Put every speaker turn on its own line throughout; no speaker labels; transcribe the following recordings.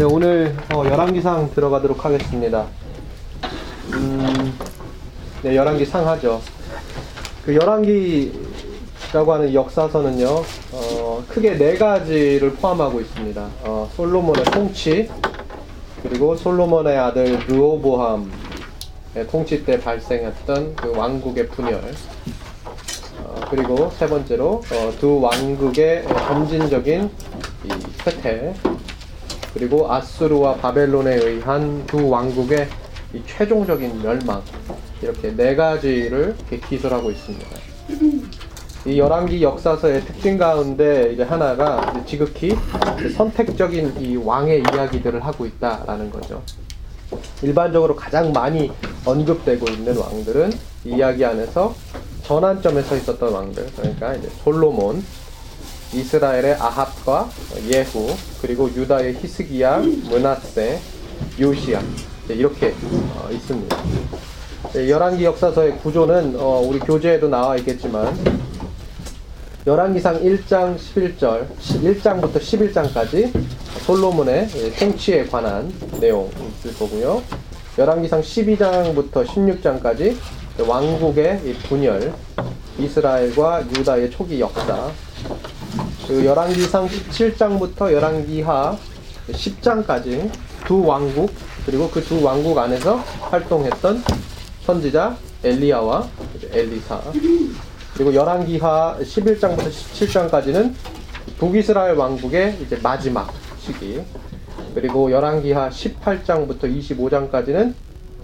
네, 오늘 어, 열왕기상 들어가도록 하겠습니다. 음, 네, 열왕기 상하죠. 그 열왕기라고 하는 역사서는요, 어, 크게 네 가지를 포함하고 있습니다. 어, 솔로몬의 통치, 그리고 솔로몬의 아들 르오보함의 통치 때 발생했던 그 왕국의 분열, 어, 그리고 세 번째로 어, 두 왕국의 점진적인 이 쇠퇴, 그리고 아수르와 바벨론에 의한 두 왕국의 이 최종적인 멸망 이렇게 네 가지를 이렇게 기술하고 있습니다. 이 열왕기 역사서의 특징 가운데 이제 하나가 지극히 선택적인 이 왕의 이야기들을 하고 있다라는 거죠. 일반적으로 가장 많이 언급되고 있는 왕들은 이 이야기 안에서 전환점에 서 있었던 왕들, 그러니까 이제 솔로몬, 이스라엘의 아합과 예후, 그리고 유다의 히스기야, 문하세, 요시야 이렇게 어, 있습니다. 열왕기 역사서의 구조는 어, 우리 교재에도 나와 있겠지만 열왕기상 1장 11절, 1장부터 11장까지 솔로몬의 통치에 관한 내용을 거고요. 열왕기상 12장부터 16장까지 왕국의 분열, 이스라엘과 유다의 초기 역사, 그 열왕기상 17장부터 열왕기하 10장까지 두 왕국 그리고 그 두 왕국 안에서 활동했던 선지자 엘리야와 엘리사. 그리고 열왕기하 11장부터 17장까지는 북이스라엘 왕국의 이제 마지막 시기. 그리고 열왕기하 18장부터 25장까지는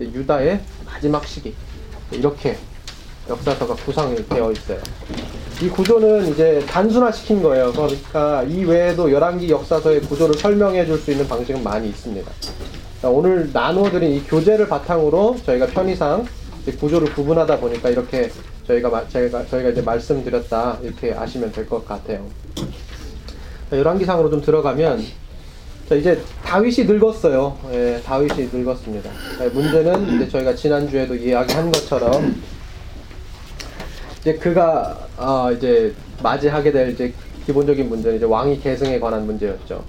유다의 마지막 시기. 이렇게 역사서가 구성이 되어 있어요. 이 구조는 이제 단순화시킨 거예요. 그러니까 이 외에도 열왕기 역사서의 구조를 설명해 줄 수 있는 방식은 많이 있습니다. 오늘 나누어드린 이 교재를 바탕으로 저희가 편의상 구조를 구분하다 보니까 이렇게 저희가 저희가 저희가 이제 말씀드렸다 이렇게 아시면 될 것 같아요. 열왕기상으로 좀 들어가면 자, 이제 다윗이 늙었어요. 예, 다윗이 늙었습니다. 문제는 이제 저희가 지난 주에도 이야기한 것처럼 이제 그가 어, 이제 맞이하게 될 이제 기본적인 문제는 이제 왕위 계승에 관한 문제였죠.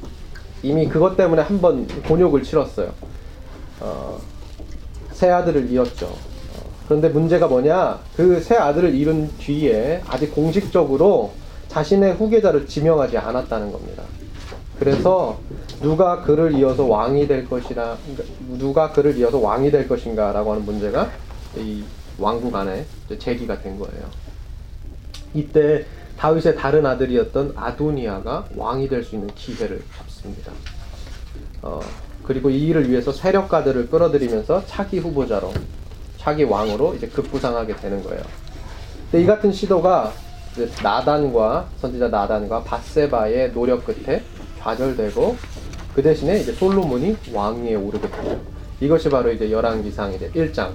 이미 그것 때문에 한 번 곤욕을 치렀어요. 어, 새 아들을 잃었죠. 어, 그런데 문제가 뭐냐? 그새 아들을 잃은 뒤에 아직 공식적으로 자신의 후계자를 지명하지 않았다는 겁니다. 그래서 누가 그를 이어서 왕이 될 것이라 누가 그를 이어서 왕이 될 것인가라고 하는 문제가 이 왕국 안에 제기가 된 거예요. 이때 다윗의 다른 아들이었던 아도니아가 왕이 될 수 있는 기회를 잡습니다. 어, 그리고 이 일을 위해서 세력가들을 끌어들이면서 차기 후보자로, 차기 왕으로 이제 급부상하게 되는 거예요. 근데 이 같은 시도가 나단과 선지자 나단과 바세바의 노력 끝에 좌절되고 그 대신에 이제 솔로몬이 왕위에 오르게 되죠. 이것이 바로 이제 열왕기상 이제 1장을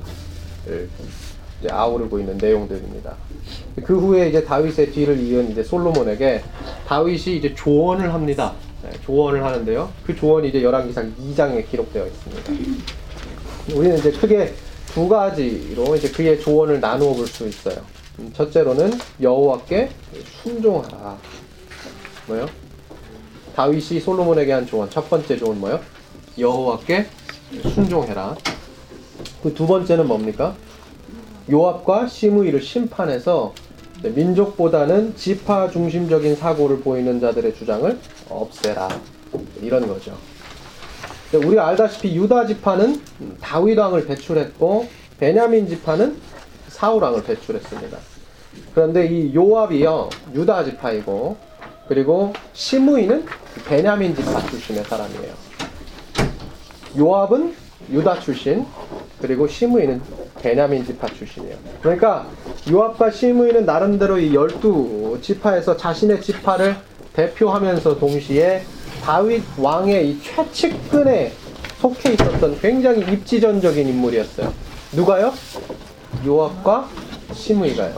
아우르고 있는 내용들입니다. 그 후에 이제 다윗의 뒤를 이은 이제 솔로몬에게 다윗이 이제 조언을 합니다. 네, 조언을 하는데요. 그 조언이 이제 열왕기상 2장에 기록되어 있습니다. 우리는 이제 크게 두 가지로 이제 그의 조언을 나누어 볼 수 있어요. 음, 첫째로는 여호와께 순종하라. 뭐요? 다윗이 솔로몬에게 한 조언. 첫 번째 조언 뭐요? 여호와께 순종해라. 그 두 번째는 뭡니까? 요압과 시므이를 심판해서 민족보다는 지파 중심적인 사고를 보이는 자들의 주장을 없애라 이런 거죠. 우리가 알다시피 유다 지파는 다윗 왕을 배출했고 베냐민 지파는 사울 왕을 배출했습니다. 그런데 이 요압이요 유다 지파이고 그리고 시므이는 베냐민 지파 출신의 사람이에요. 요압은 유다 출신 그리고 시므이는 베냐민 지파 출신이에요. 그러니까 요압과 시므이는 나름대로 이 열두 지파에서 자신의 지파를 대표하면서 동시에 다윗 왕의 이 최측근에 속해 있었던 굉장히 입지전적인 인물이었어요. 누가요? 요압과 시므이가요.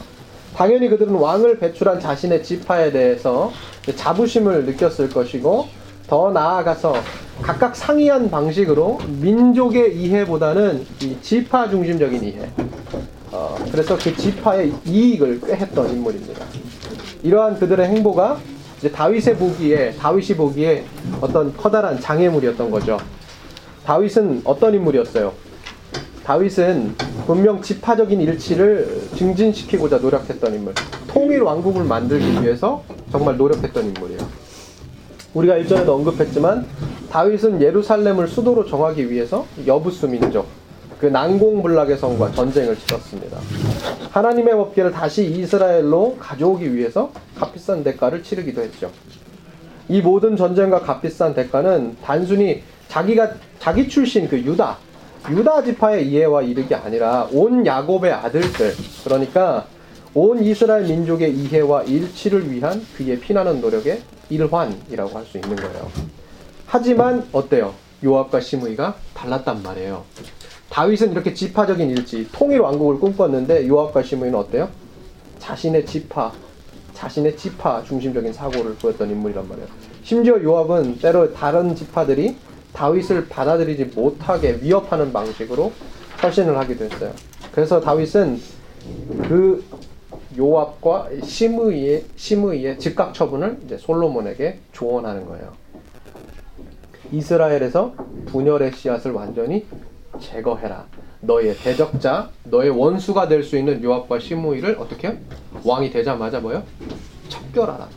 당연히 그들은 왕을 배출한 자신의 지파에 대해서 자부심을 느꼈을 것이고 더 나아가서 각각 상이한 방식으로 민족의 이해보다는 이 지파 중심적인 이해. 어, 그래서 그 지파의 이익을 꾀했던 인물입니다. 이러한 그들의 행보가 이제 다윗의 보기에 다윗이 보기에 어떤 커다란 장애물이었던 거죠. 다윗은 어떤 인물이었어요? 다윗은 분명 지파적인 일치를 증진시키고자 노력했던 인물. 통일 왕국을 만들기 위해서 정말 노력했던 인물이에요. 우리가 일전에도 언급했지만 다윗은 예루살렘을 수도로 정하기 위해서 여부수 민족, 그 난공불락의 성과 전쟁을 치렀습니다. 하나님의 법계를 다시 이스라엘로 가져오기 위해서 값비싼 대가를 치르기도 했죠. 이 모든 전쟁과 값비싼 대가는 단순히 자기가 자기 출신 그 유다 유다 지파의 이해와 이르기 아니라 온 야곱의 아들들 그러니까 온 이스라엘 민족의 이해와 일치를 위한 그의 피나는 노력의 일환이라고 할 수 있는 거예요. 하지만 어때요? 요압과 시므이가 달랐단 말이에요. 다윗은 이렇게 지파적인 일치, 통일 왕국을 꿈꿨는데 요압과 시므이는 어때요? 자신의 지파, 자신의 지파 중심적인 사고를 보였던 인물이란 말이에요. 심지어 요압은 때로 다른 지파들이 다윗을 받아들이지 못하게 위협하는 방식으로 헌신을 하기도 했어요. 그래서 다윗은 그 요압과 시므이의 시므이의 즉각 처분을 이제 솔로몬에게 조언하는 거예요. 이스라엘에서 분열의 씨앗을 완전히 제거해라. 너의 대적자, 너의 원수가 될 수 있는 요압과 시므이를 어떻게 요 왕이 되자마자 뭐요? 척결하라.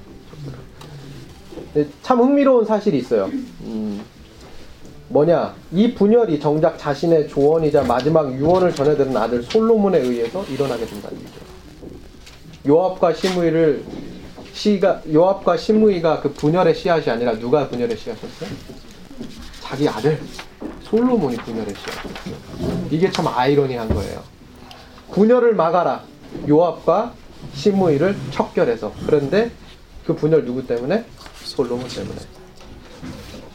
네, 참 흥미로운 사실이 있어요. 음, 뭐냐? 이 분열이 정작 자신의 조언이자 마지막 유언을 전해드는 아들 솔로몬에 의해서 일어나게 된다는 얘기죠. 요압과 시므이를 시가 요압과 시므이가 그 분열의 씨앗이 아니라 누가 분열의 씨앗이었어요? 자기 아들 솔로몬이 분열의 씨앗이었어요. 이게 참 아이러니한 거예요. 분열을 막아라. 요압과 시므이를 척결해서 그런데 그 분열 누구 때문에? 솔로몬 때문에.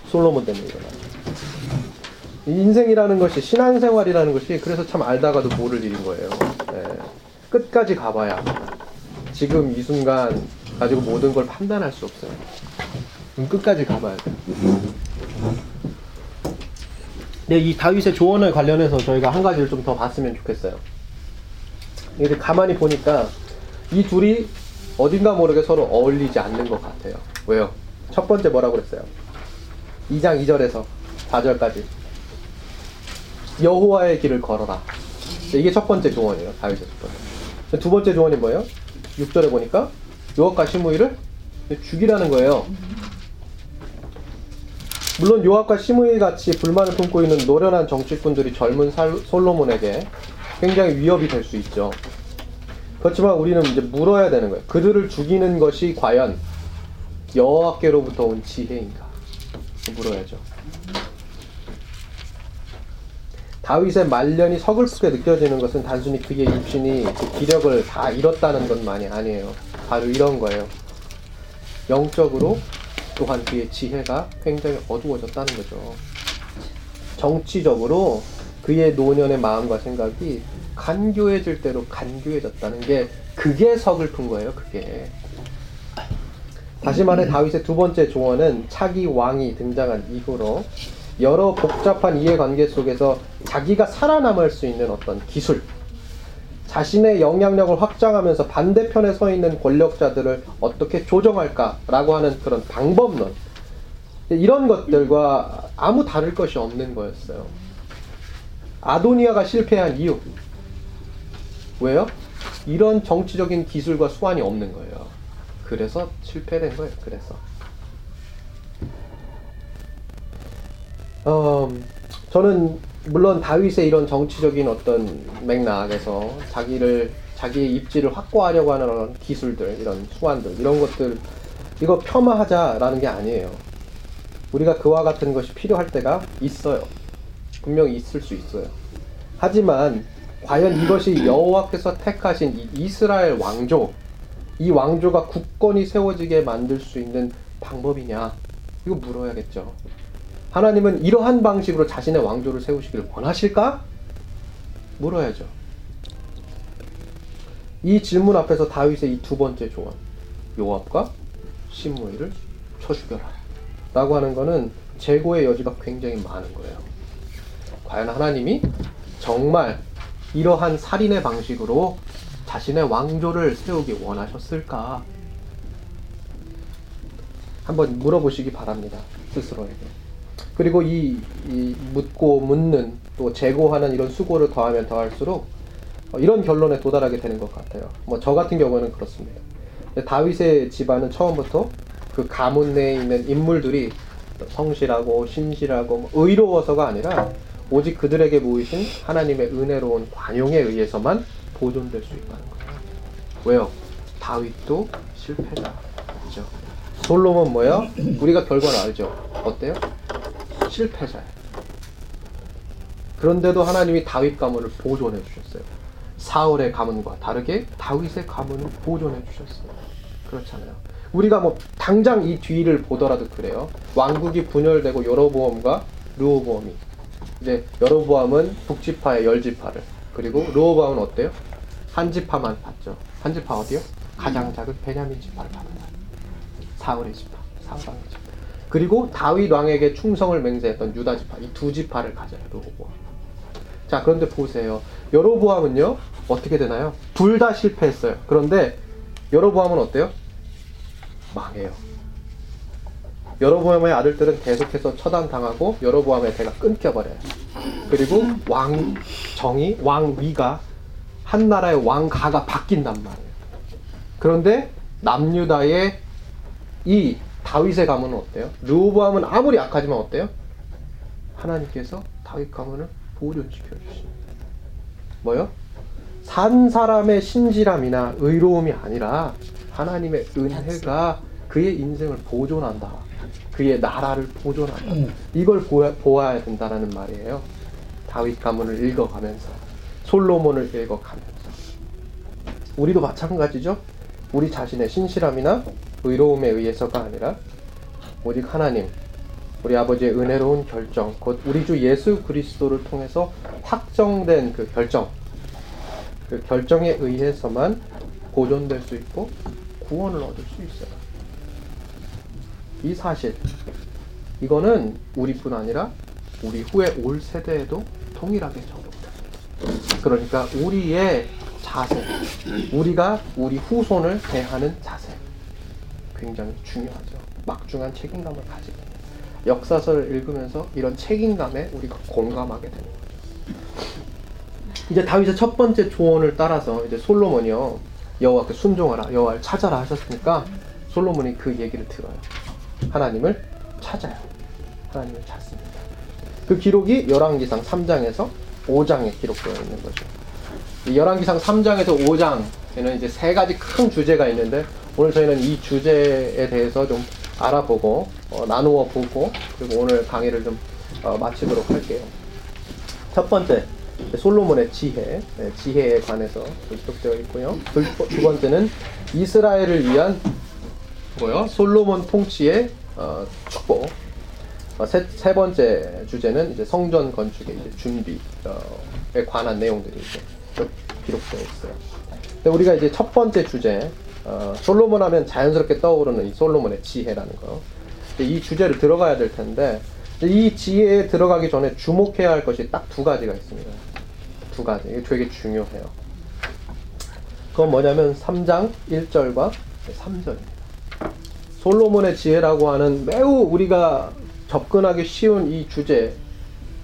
솔로몬 때문에 일어나죠. 인생이라는 것이 신앙생활이라는 것이 그래서 참 알다가도 모를 일인 거예요. 네. 끝까지 가봐야 지금 이 순간 가지고 모든 걸 판단할 수 없어요. 끝까지 가봐야 돼. 네, 이 다윗의 조언을 관련해서 저희가 한 가지를 좀 더 봤으면 좋겠어요. 이제 가만히 보니까 이 둘이 어딘가 모르게 서로 어울리지 않는 것 같아요. 왜요? 첫 번째 뭐라고 그랬어요? 2장 2절에서 4절까지 여호와의 길을 걸어라. 이게 첫 번째 조언이에요. 다윗의 첫 번째. 두 번째 조언이 뭐예요? 6절에 보니까 요압과 시므이를 죽이라는 거예요. 물론 요압과 시므이 같이 불만을 품고 있는 노련한 정치꾼들이 젊은 살, 솔로몬에게 굉장히 위협이 될 수 있죠. 그렇지만 우리는 이제 물어야 되는 거예요. 그들을 죽이는 것이 과연 여호와께로부터 온 지혜인가? 물어야죠. 다윗의 말년이 서글프게 느껴지는 것은 단순히 그의 입신이 그 기력을 다 잃었다는 것만이 아니에요. 바로 이런 거예요. 영적으로 또한 그의 지혜가 굉장히 어두워졌다는 거죠. 정치적으로 그의 노년의 마음과 생각이 간교해질 대로 간교해졌다는 게 그게 서글픈 거예요. 그게. 다시 말해 다윗의 두 번째 조언은 차기 왕이 등장한 이후로 여러 복잡한 이해관계 속에서 자기가 살아남을 수 있는 어떤 기술, 자신의 영향력을 확장하면서 반대편에 서 있는 권력자들을 어떻게 조정할까라고 하는 그런 방법론, 이런 것들과 아무 다를 것이 없는 거였어요. 아도니아가 실패한 이유. 왜요? 이런 정치적인 기술과 수완이 없는 거예요. 그래서 실패된 거예요. 그래서. 어, 저는 물론 다윗의 이런 정치적인 어떤 맥락에서 자기를 자기의 입지를 확고하려고 하는 기술들, 이런 수완들, 이런 것들 이거 폄하하자라는 게 아니에요. 우리가 그와 같은 것이 필요할 때가 있어요. 분명히 있을 수 있어요. 하지만 과연 이것이 여호와께서 택하신 이 이스라엘 왕조, 이 왕조가 국권이 세워지게 만들 수 있는 방법이냐? 이거 물어야겠죠. 하나님은 이러한 방식으로 자신의 왕조를 세우시기를 원하실까? 물어야죠. 이 질문 앞에서 다윗의 이 두 번째 조언, 요압과 신무이를 쳐 죽여라. 라고 하는 것은 재고의 여지가 굉장히 많은 거예요. 과연 하나님이 정말 이러한 살인의 방식으로 자신의 왕조를 세우기 원하셨을까? 한번 물어보시기 바랍니다. 스스로에게. 그리고 이, 이 묻고 묻는 또 재고하는 이런 수고를 더하면 더할수록 어, 이런 결론에 도달하게 되는 것 같아요. 뭐 저 같은 경우는 그렇습니다. 다윗의 집안은 처음부터 그 가문 내에 있는 인물들이 성실하고 신실하고 뭐 의로워서가 아니라 오직 그들에게 보이신 하나님의 은혜로운 관용에 의해서만 보존될 수 있다는 거예요. 왜요? 다윗도 실패자. 그죠? 솔로몬 뭐야? 우리가 결과를 알죠. 어때요? 실패자예요. 그런데도 하나님이 다윗 가문을 보존해 주셨어요. 사울의 가문과 다르게 다윗의 가문을 보존해 주셨어요. 그렇잖아요. 우리가 뭐 당장 이 뒤를 보더라도 그래요. 왕국이 분열되고 여로보암과 르호보암이 이제 여로보암은 북지파의 열지파를 그리고 르호보암은 어때요? 한 지파만 받죠. 한 지파 어디요? 가장 작은 베냐민 지파를 받는다. 사울의 지파, 사울 왕의 지파. 그리고 다윗 왕에게 충성을 맹세했던 유다 지파 이 두 지파를 가져요. 르호보암. 자 그런데 보세요. 여로보암은요 어떻게 되나요? 둘 다 실패했어요. 그런데 여로보암은 어때요? 망해요. 여로보암의 아들들은 계속해서 처단당하고 여로보암의 대가 끊겨버려요. 그리고 왕 정이 왕 위가 한 나라의 왕가가 바뀐단 말이에요. 그런데 남유다의 이 다윗의 가문은 어때요? 르호보암은 아무리 약하지만 어때요? 하나님께서 다윗 가문을 보존시켜 주십니다. 뭐요? 산 사람의 신실함이나 의로움이 아니라 하나님의 은혜가 그의 인생을 보존한다. 그의 나라를 보존한다. 이걸 보아, 보아야 된다라는 말이에요. 다윗 가문을 읽어가면서 솔로몬을 읽어가면서 우리도 마찬가지죠. 우리 자신의 신실함이나 의로움에 의해서가 아니라 오직 하나님 우리 아버지의 은혜로운 결정, 곧 우리 주 예수 그리스도를 통해서 확정된 그 결정, 그 결정에 의해서만 보존될 수 있고 구원을 얻을 수 있어요. 이 사실, 이거는 우리뿐 아니라 우리 후에 올 세대에도 동일하게 적용됩니다. 그러니까 우리의 자세, 우리가 우리 후손을 대하는 자세, 굉장히 중요하죠. 막중한 책임감을 가지고. 역사서를 읽으면서 이런 책임감에 우리가 공감하게 되는 거죠. 이제 다윗의 첫 번째 조언을 따라서 이제 솔로몬이요 여호와께 순종하라 여호와를 찾아라 하셨으니까 솔로몬이 그 얘기를 들어요. 하나님을 찾아요. 하나님을 찾습니다. 그 기록이 열왕기상 3장에서 5장에 기록되어 있는 거죠. 이 열왕기상 3장에서 5장에는 이제 세 가지 큰 주제가 있는데 오늘 저희는 이 주제에 대해서 좀 알아보고 어, 나누어 보고 그리고 오늘 강의를 좀 어, 마치도록 할게요. 첫 번째 솔로몬의 지혜, 네, 지혜에 관해서 기록되어 있고요. 두, 두 번째는 이스라엘을 위한 뭐요? 솔로몬 통치의 어, 축복. 어, 세, 세 번째 주제는 이제 성전 건축의 이제 준비에 관한 내용들이 이제 기록되어 있어요. 근데 우리가 이제 첫 번째 주제 어, 솔로몬 하면 자연스럽게 떠오르는 이 솔로몬의 지혜라는 거. 이 주제를 들어가야 될 텐데 이 지혜에 들어가기 전에 주목해야 할 것이 딱 두 가지가 있습니다. 두 가지. 이게 되게 중요해요. 그건 뭐냐면 3장 1절과 3절입니다. 솔로몬의 지혜라고 하는 매우 우리가 접근하기 쉬운 이 주제,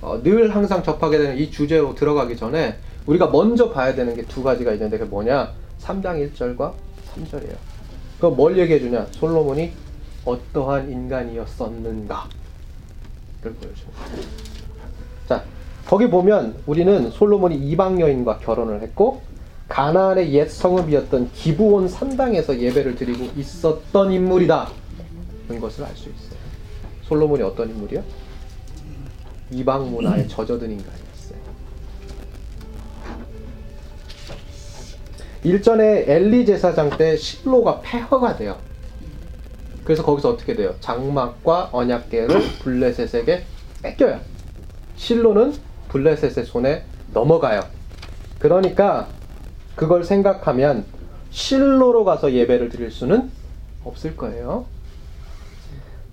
어, 늘 항상 접하게 되는 이 주제로 들어가기 전에 우리가 먼저 봐야 되는 게 두 가지가 있는데 그게 뭐냐? 3장 1절과 3절이에요. 그럼 뭘 얘기해 주냐? 솔로몬이 어떠한 인간이었었는가? 를 보여주는 거예요. 자, 거기 보면 우리는 솔로몬이 이방 여인과 결혼을 했고 가나안의 옛 성읍이었던 기브온 산당에서 예배를 드리고 있었던 인물이다. 는 것을 알 수 있어요. 솔로몬이 어떤 인물이요? 이방 문화에 젖어든 인간이었어요. 일전에 엘리 제사장 때 실로가 폐허가 돼요. 그래서 거기서 어떻게 돼요? 장막과 언약궤를 블레셋에게 뺏겨요. 실로는 블레셋의 손에 넘어가요. 그러니까 그걸 생각하면 실로로 가서 예배를 드릴 수는 없을 거예요.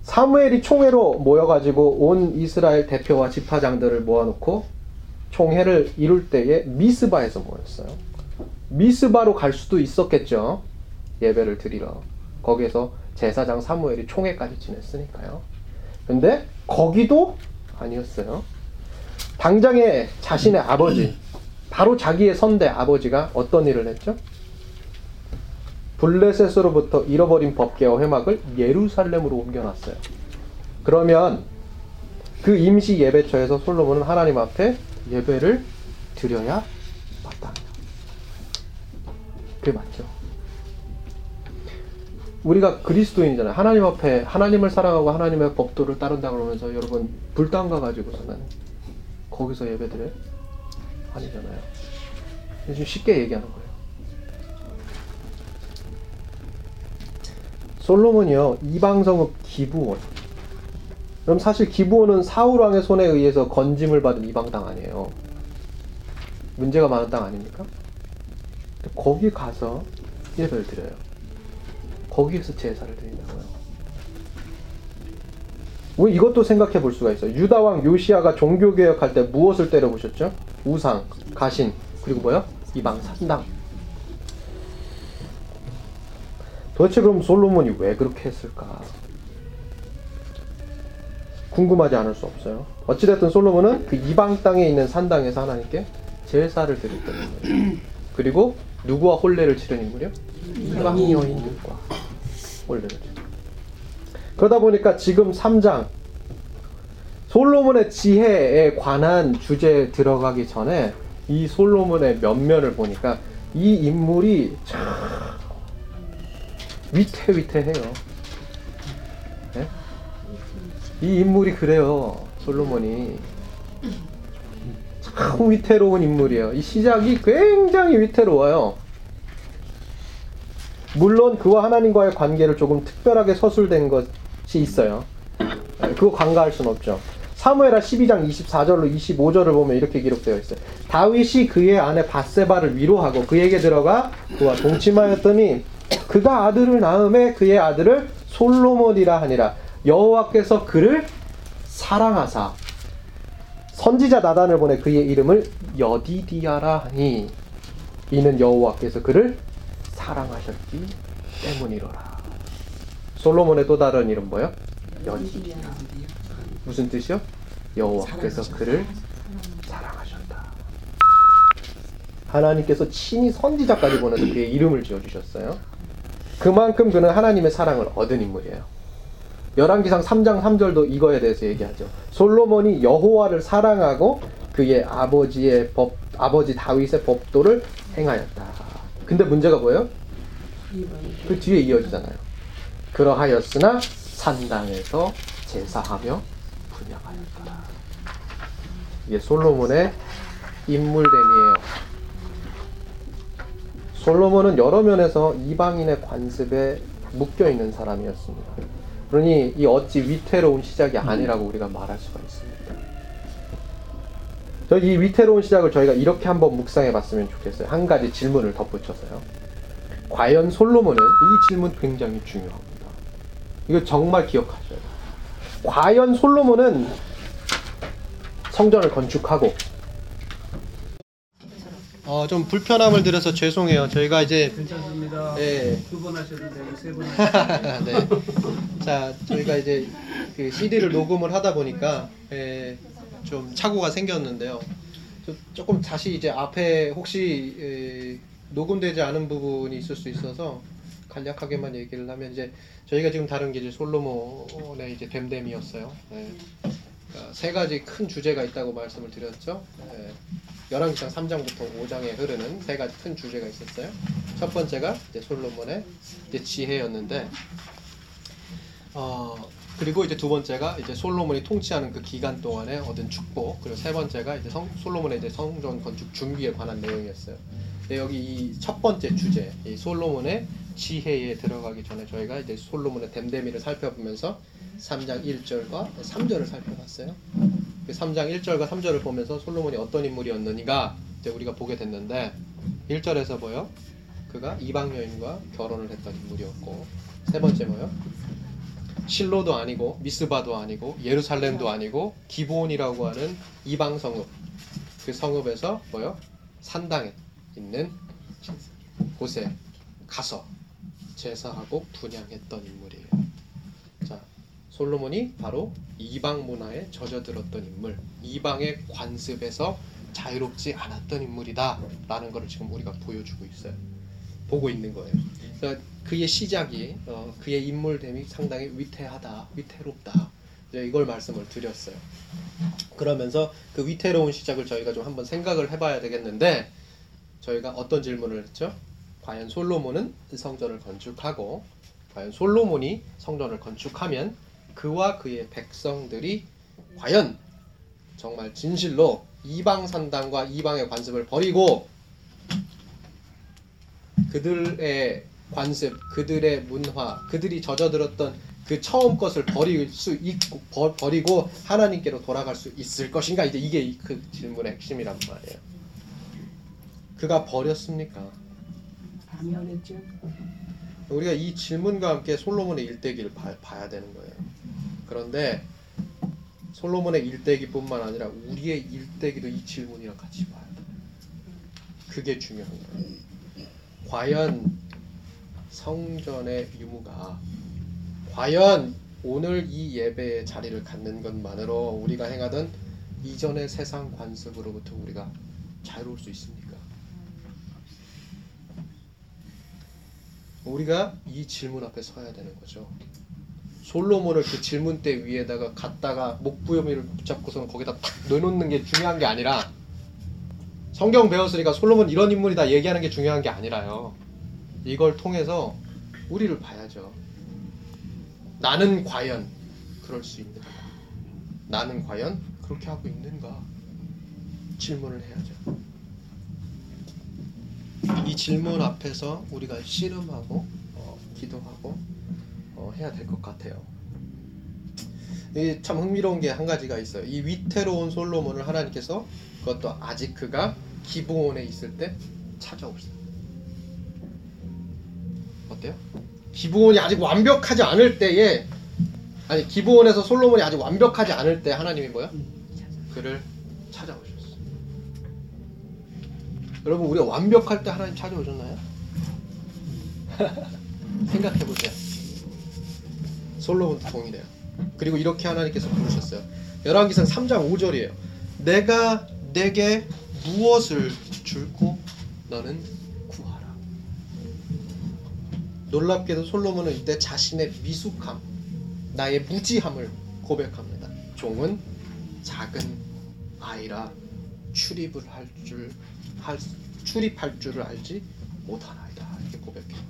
사무엘이 총회로 모여가지고 온 이스라엘 대표와 지파장들을 모아놓고 총회를 이룰 때에 미스바에서 모였어요. 미스바로 갈 수도 있었겠죠. 예배를 드리러. 거기에서 제사장 사무엘이 총회까지 지냈으니까요. 근데 거기도 아니었어요. 당장에 자신의 아버지, 바로 자기의 선대 아버지가 어떤 일을 했죠? 블레셋으로부터 잃어버린 법계와 회막을 예루살렘으로 옮겨놨어요. 그러면 그 임시 예배처에서 솔로몬은 하나님 앞에 예배를 드려야 마땅해요. 그게 맞죠. 우리가 그리스도인이잖아요. 하나님 앞에 하나님을 사랑하고 하나님의 법도를 따른다 그러면서 여러분 불당 가 가지고서는 거기서 예배드려요? 아니잖아요. 지금 쉽게 얘기하는 거예요. 솔로몬이요 이방성읍 기부원. 그럼 사실 기부원은 사울 왕의 손에 의해서 건짐을 받은 이방 땅 아니에요. 문제가 많은 땅 아닙니까? 거기 가서 예배를 드려요. 거기에서 제사를 드린다고요. 뭐 이것도 생각해 볼 수가 있어요. 유다 왕 요시아가 종교 개혁할 때 무엇을 때려부셨죠? 우상, 가신, 그리고 뭐요? 이방 산당. 도대체 그럼 솔로몬이 왜 그렇게 했을까? 궁금하지 않을 수 없어요. 어찌됐든 솔로몬은 그 이방 땅에 있는 산당에서 하나님께 제사를 드렸던 인물이에요. 그리고 누구와 혼례를 치른 인물이요? 이방 여인들과 혼례를. 그러다 보니까 지금 3장 솔로몬의 지혜에 관한 주제에 들어가기 전에 이 솔로몬의 면면을 보니까 이 인물이 참 위태위태해요. 네? 이 인물이 그래요. 솔로몬이 참 위태로운 인물이에요. 이 시작이 굉장히 위태로워요. 물론 그와 하나님과의 관계를 조금 특별하게 서술된 것이 있어요. 네, 그거 간과할 순 없죠. 사무엘하 12장 24절로 25절을 보면 이렇게 기록되어 있어요. 다윗이 그의 아내 바세바를 위로하고 그에게 들어가 그와 동침하였더니 그가 아들을 낳음에 그의 아들을 솔로몬이라 하니라. 여호와께서 그를 사랑하사 선지자 나단을 보내 그의 이름을 여디디아라 하니 이는 여호와께서 그를 사랑하셨기 때문이로라. 솔로몬의 또 다른 이름 뭐요? 여디디아. 무슨 뜻이요? 여호와께서 그를 사랑하셨다. 하나님께서 친히 선지자까지 보내서 그의 이름을 지어 주셨어요. 그만큼 그는 하나님의 사랑을 얻은 인물이에요. 열왕기상 3장 3절도 이거에 대해서 얘기하죠. 솔로몬이 여호와를 사랑하고 그의 아버지의 법 아버지 다윗의 법도를 행하였다. 근데 문제가 뭐예요? 그 뒤에 이어지잖아요. 그러하였으나 산당에서 제사하며 분양하였더라. 이게 솔로몬의 인물됨이에요. 솔로몬은 여러 면에서 이방인의 관습에 묶여 있는 사람이었습니다. 그러니 이 어찌 위태로운 시작이 아니라고 우리가 말할 수가 있습니다. 저이 위태로운 시작을 저희가 이렇게 한번 묵상해 봤으면 좋겠어요. 한 가지 질문을 덧붙여서요. 과연 솔로몬은 이 질문 굉장히 중요합니다. 이거 정말 기억하셔야 돼요. 과연 솔로몬은 성전을 건축하고 어, 좀 불편함을 드려서 죄송해요. 저희가 이제
괜찮습니다.
예.
두번 하셔도 되고 세번 하셔도 되고.
네. 자, 저희가 이제 그 CD를 녹음을 하다 보니까 예, 좀 착오가 생겼는데요. 좀- 조금 다시 이제 앞에 혹시 예, 녹음되지 않은 부분이 있을 수 있어서 간략하게만 얘기를 하면 이제 저희가 지금 다룬 게 이제 솔로몬의 이제 됨됨이었어요. 예. 그러니까 세 가지 큰 주제가 있다고 말씀을 드렸죠. 예. 열왕기상 3장부터 5장에 흐르는 세 가지 큰 주제가 있었어요. 첫 번째가 이제 솔로몬의 이제 지혜였는데, 어 그리고 이제 두 번째가 이제 솔로몬이 통치하는 그 기간 동안에 얻은 축복, 그리고 세 번째가 이제 성, 솔로몬의 이제 성전 건축 준비에 관한 내용이었어요. 근데 여기 이 첫 번째 주제, 이 솔로몬의 지혜에 들어가기 전에 저희가 이제 솔로몬의 댐데미를 살펴보면서 3장 1절과 3절을 살펴봤어요. 그 3장 1절과 3절을 보면서 솔로몬이 어떤 인물이었느니가 이제 우리가 보게 됐는데 1절에서 뭐요? 그가 이방 여인과 결혼을 했던 인물이었고 세 번째 뭐요? 실로도 아니고 미스바도 아니고 예루살렘도 아니고 기브온이라고 하는 이방 성읍 그 성읍에서 뭐요? 산당에 있는 곳에 가서 제사하고 분양했던 인물이에요. 자, 솔로몬이 바로 이방 문화에 젖어들었던 인물, 이방의 관습에서 자유롭지 않았던 인물이다라는 것을 지금 우리가 보여주고 있어요. 보고 있는 거예요. 그러니까 그의 시작이 어, 그의 인물됨이 상당히 위태하다, 위태롭다. 이걸 말씀을 드렸어요. 그러면서 그 위태로운 시작을 저희가 좀 한번 생각을 해봐야 되겠는데 저희가 어떤 질문을 했죠? 과연 솔로몬은 성전을 건축하고 과연 솔로몬이 성전을 건축하면 그와 그의 백성들이 과연 정말 진실로 이방 산당과 이방의 관습을 버리고 그들의 관습, 그들의 문화, 그들이 젖어들었던 그 처음 것을 버릴 수 있고 버, 버리고 하나님께로 돌아갈 수 있을 것인가 이제 이게 이- 그 질문의 핵심이란 말이에요. 그가 버렸습니까?
당연했죠.
우리가 이 질문과 함께 솔로몬의 일대기를 봐, 봐야 되는 거예요. 그런데 솔로몬의 일대기뿐만 아니라 우리의 일대기도 이 질문이랑 같이 봐야 돼요. 그게 중요한 거예요. 과연 성전의 유무가 과연 오늘 이 예배의 자리를 갖는 것만으로 우리가 행하던 이전의 세상 관습으로부터 우리가 자유로울 수 있습니까? 우리가 이 질문 앞에 서야 되는 거죠. 솔로몬을 그 질문대 위에다가 갖다가 목부여미를 붙잡고서는 거기다 탁 넣어놓는 게 중요한 게 아니라 성경 배웠으니까 솔로몬 이런 인물이다 얘기하는 게 중요한 게 아니라요. 이걸 통해서 우리를 봐야죠. 나는 과연 그럴 수 있는가? 나는 과연 그렇게 하고 있는가? 질문을 해야죠. 이 질문 앞에서 우리가 씨름하고 어, 기도하고 어, 해야 될 것 같아요. 이게 참 흥미로운 게 한 가지가 있어요. 이 위태로운 솔로몬을 하나님께서 그것도 아직 그가 기브온에 있을 때 찾아오셨어요. 어때요? 기브온이 아직 완벽하지 않을 때에 아니 기브온에서 솔로몬이 아직 완벽하지 않을 때 하나님이 뭐야? 그를 찾아오셨어. 여러분 우리가 완벽할 때 하나님 찾아오셨나요? 생각해 보세요. 솔로몬도 동일해요. 그리고 이렇게 하나님께서 부르셨어요. 열왕기상 3장 5절이에요. 내가 내게 무엇을 줄고 너는 구하라. 놀랍게도 솔로몬은 이때 자신의 미숙함, 나의 무지함을 고백합니다. 종은 작은 아이라 출입을 할 줄, 할, 출입할 줄을 알지 못하나이다. 이렇게 고백해요.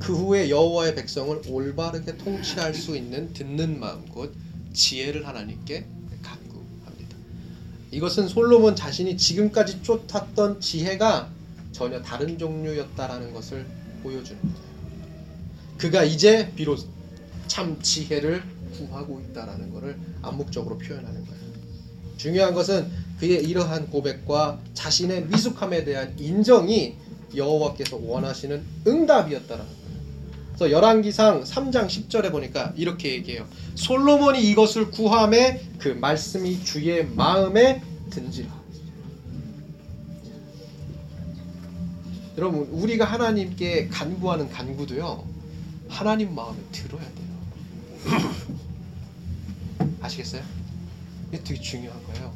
그 후에 여호와의 백성을 올바르게 통치할 수 있는 듣는 마음 곧 지혜를 하나님께 간구합니다. 이것은 솔로몬 자신이 지금까지 쫓았던 지혜가 전혀 다른 종류였다라는 것을 보여주는 거예요. 그가 이제 비로소 참 지혜를 구하고 있다라는 것을 암묵적으로 표현하는 거예요. 중요한 것은 그의 이러한 고백과 자신의 미숙함에 대한 인정이 여호와께서 원하시는 응답이었다라는. 그래서 열왕기상 3장 10절에 보니까 이렇게 얘기해요. 솔로몬이 이것을 구함에 그 말씀이 주의 마음에 든지라. 여러분 우리가 하나님께 간구하는 간구도요 하나님 마음에 들어야 돼요. 아시겠어요? 이게 되게 중요한 거예요.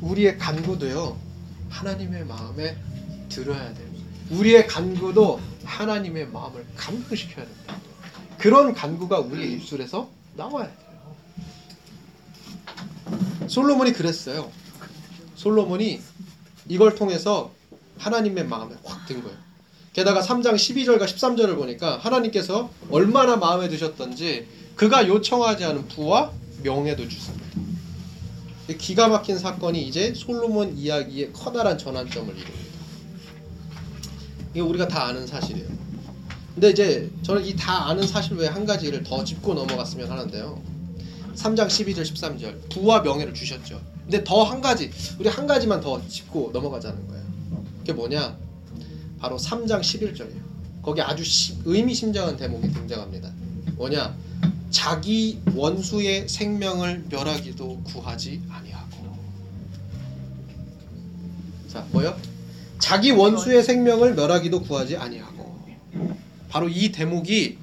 우리의 간구도요 하나님의 마음에 들어야 돼요. 우리의 간구도 하나님의 마음을 감동시켜야 된다. 그런 간구가 우리의 입술에서 나와야 돼요. 솔로몬이 그랬어요. 솔로몬이 이걸 통해서 하나님의 마음에 확 든 거예요. 게다가 3장 12절과 13절을 보니까 하나님께서 얼마나 마음에 드셨던지 그가 요청하지 않은 부와 명예도. 이 기가 막힌 사건이 이제 솔로몬 이야기의 커다란 전환점을 이룹니다. 이게 우리가 다 아는 사실이에요. 근데 이제 저는 이 다 아는 사실 외에 한 가지를 더 짚고 넘어갔으면 하는데요. 3장 12절 13절 부와 명예를 주셨죠. 근데 더 한 가지 우리 한 가지만 더 짚고 넘어가자는 거예요. 그게 뭐냐? 바로 3장 11절이에요. 거기 아주 시, 의미심장한 대목이 등장합니다. 뭐냐? 자기 원수의 생명을 멸하기도 구하지 아니하고. 자, 뭐요? 자기 원수의 생명을 멸하기도 구하지 아니하고. 바로 이 대목이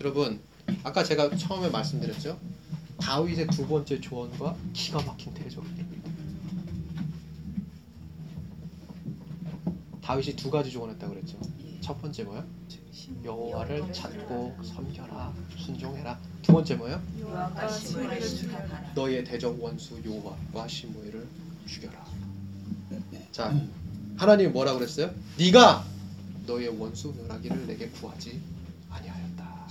여러분 아까 제가 처음에 말씀드렸죠. 다윗의 두 번째 조언과 기가 막힌 대적입니다. 다윗이 두 가지 조언했다고 그랬죠. 첫 번째 뭐요? 여호와를 찾고 섬겨라, 순종해라. 두 번째 뭐요?
죽여라.
너의 대적 원수 여호와와 시므이를 죽여라. 자, 하나님이 뭐라 그랬어요? 네가 너의 원수 멸하기를 내게 구하지 아니하였다.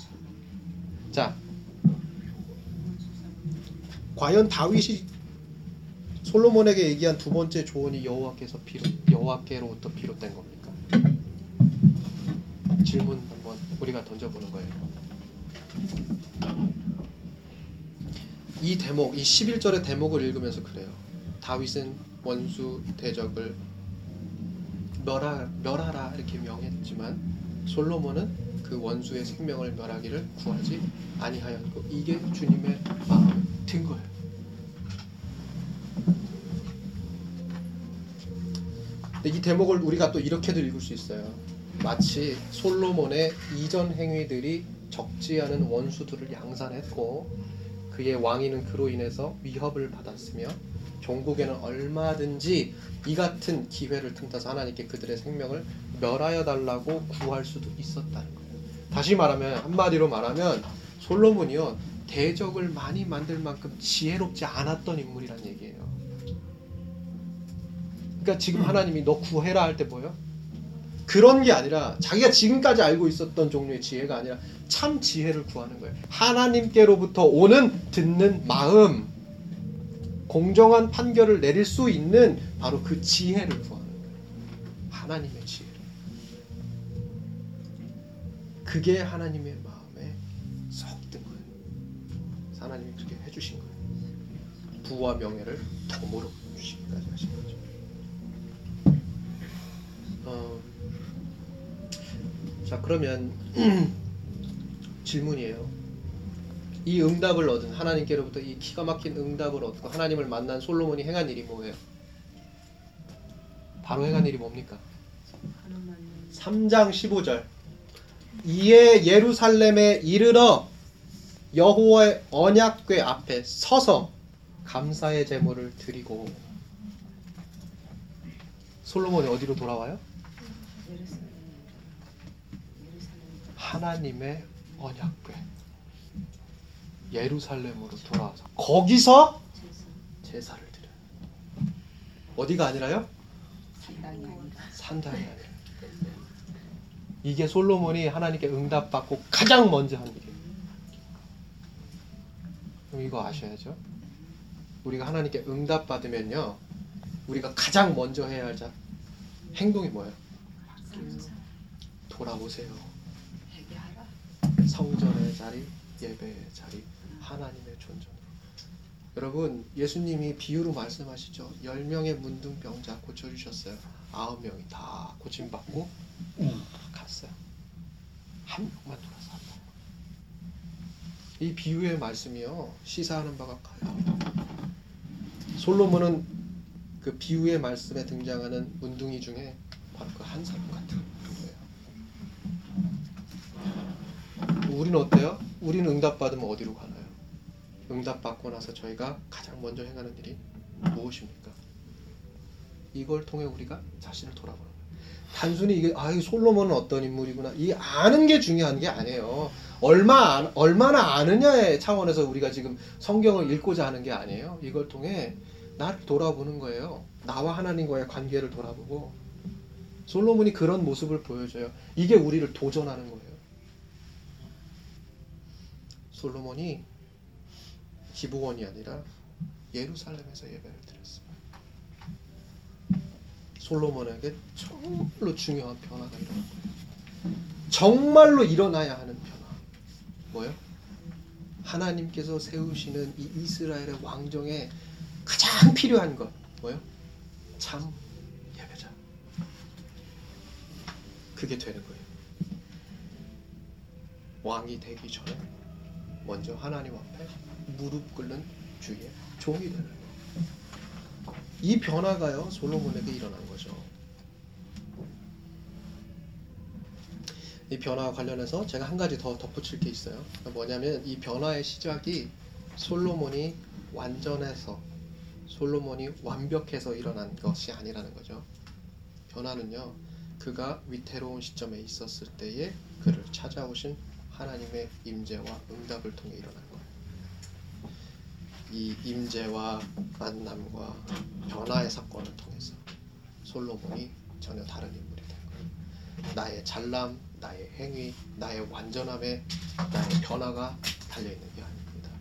자, 과연 다윗이 솔로몬에게 얘기한 두 번째 조언이 여호와께서 비롯 여호와께로부터 비롯된 겁니까? 질문 한번 우리가 던져보는 거예요. 이 대목, 이 11절의 대목을 읽으면서 그래요. 다윗은 원수 대적을 멸하, 멸하라 이렇게 명했지만 솔로몬은 그 원수의 생명을 멸하기를 구하지 아니하였고 이게 주님의 마음에 든 거예요. 근데 이 대목을 우리가 또 이렇게도 읽을 수 있어요. 마치 솔로몬의 이전 행위들이 적지 않은 원수들을 양산했고 그의 왕위는 그로 인해서 위협을 받았으며 종국에는 얼마든지 이 같은 기회를 틈타서 하나님께 그들의 생명을 멸하여 달라고 구할 수도 있었다는 거예요. 다시 말하면 한마디로 말하면 솔로몬이요 대적을 많이 만들 만큼 지혜롭지 않았던 인물이란 얘기예요. 그러니까 지금 하나님이 너 구해라 할 때 뭐예요? 그런 게 아니라 자기가 지금까지 알고 있었던 종류의 지혜가 아니라 참 지혜를 구하는 거예요. 하나님께로부터 오는 듣는 마음, 공정한 판결을 내릴 수 있는 바로 그 지혜를 구하는 거예요. 하나님의 지혜를. 그게 하나님의 마음에 썩든 거예요. 하나님이 그렇게 해주신 거예요. 부와 명예를 덤으로 주시기까지 하신 거죠. 어, 자 그러면 질문이에요. 이 응답을 얻은 하나님께로부터 이 기가 막힌 응답을 얻고 하나님을 만난 솔로몬이 행한 일이 뭐예요? 바로 행한 일이 뭡니까? 3장 15절 이에 예루살렘에 이르러 여호와의 언약궤 앞에 서서 감사의 제물을 드리고 솔로몬이 어디로 돌아와요? 하나님의 언약궤 예루살렘으로 돌아와서 거기서 제사를 드려요. 어디가 아니라요? 산당이 아니라. 이게 솔로몬이 하나님께 응답받고 가장 먼저 한 일이에요. 이거 아셔야죠. 우리가 하나님께 응답받으면요, 우리가 가장 먼저 해야 할 자, 행동이 뭐예요? 돌아오세요. 성전의 자리, 예배의 자리, 하나님의 존전으로. 여러분, 예수님이 비유로 말씀하시죠. 10명의 문둥병자 고쳐주셨어요. 9명이 다 고침받고 갔어요. 한 명만 돌아서 한 명. 이 비유의 말씀이요. 시사하는 바가 커요. 솔로몬은 그 비유의 말씀에 등장하는 문둥이 중에 바로 그 한 사람 같은 거예요. 우리는 어때요? 우리는 응답받으면 어디로 가나요? 응답받고 나서 저희가 가장 먼저 행하는 일이 무엇입니까? 이걸 통해 우리가 자신을 돌아보는 거예요. 단순히 이게 아, 이 솔로몬은 어떤 인물이구나. 이 아는 게 중요한 게 아니에요. 얼마 안- 얼마나 아느냐의 차원에서 우리가 지금 성경을 읽고자 하는 게 아니에요. 이걸 통해 나를 돌아보는 거예요. 나와 하나님과의 관계를 돌아보고 솔로몬이 그런 모습을 보여줘요. 이게 우리를 도전하는 거예요. 솔로몬이 기브원이 아니라 예루살렘에서 예배를 드렸어요. 솔로몬에게 정말로 중요한 변화가 일어난 거예요. 정말로 일어나야 하는 변화. 뭐요? 하나님께서 세우시는 이 이스라엘의 왕정에 가장 필요한 것 뭐요? 참 예배자. 그게 되는 거예요. 왕이 되기 전에 먼저 하나님 앞에 무릎 꿇는 주의 종이 되는 거예요. 이 변화가요 솔로몬에게 일어난 거죠. 이 변화와 관련해서 제가 한 가지 더 덧붙일 게 있어요. 뭐냐면 이 변화의 시작이 솔로몬이 완전해서 솔로몬이 완벽해서 일어난 것이 아니라는 거죠. 변화는요. 그가 위태로운 시점에 있었을 때에 그를 찾아오신 하나님의 임재와 응답을 통해 일어난. 이 임재와 만남과 변화의 사건을 통해서 솔로몬이 전혀 다른 인물이 된 거예요. 나의 잘남, 나의 행위, 나의 완전함에 나의 변화가 달려 있는 게 아닙니다.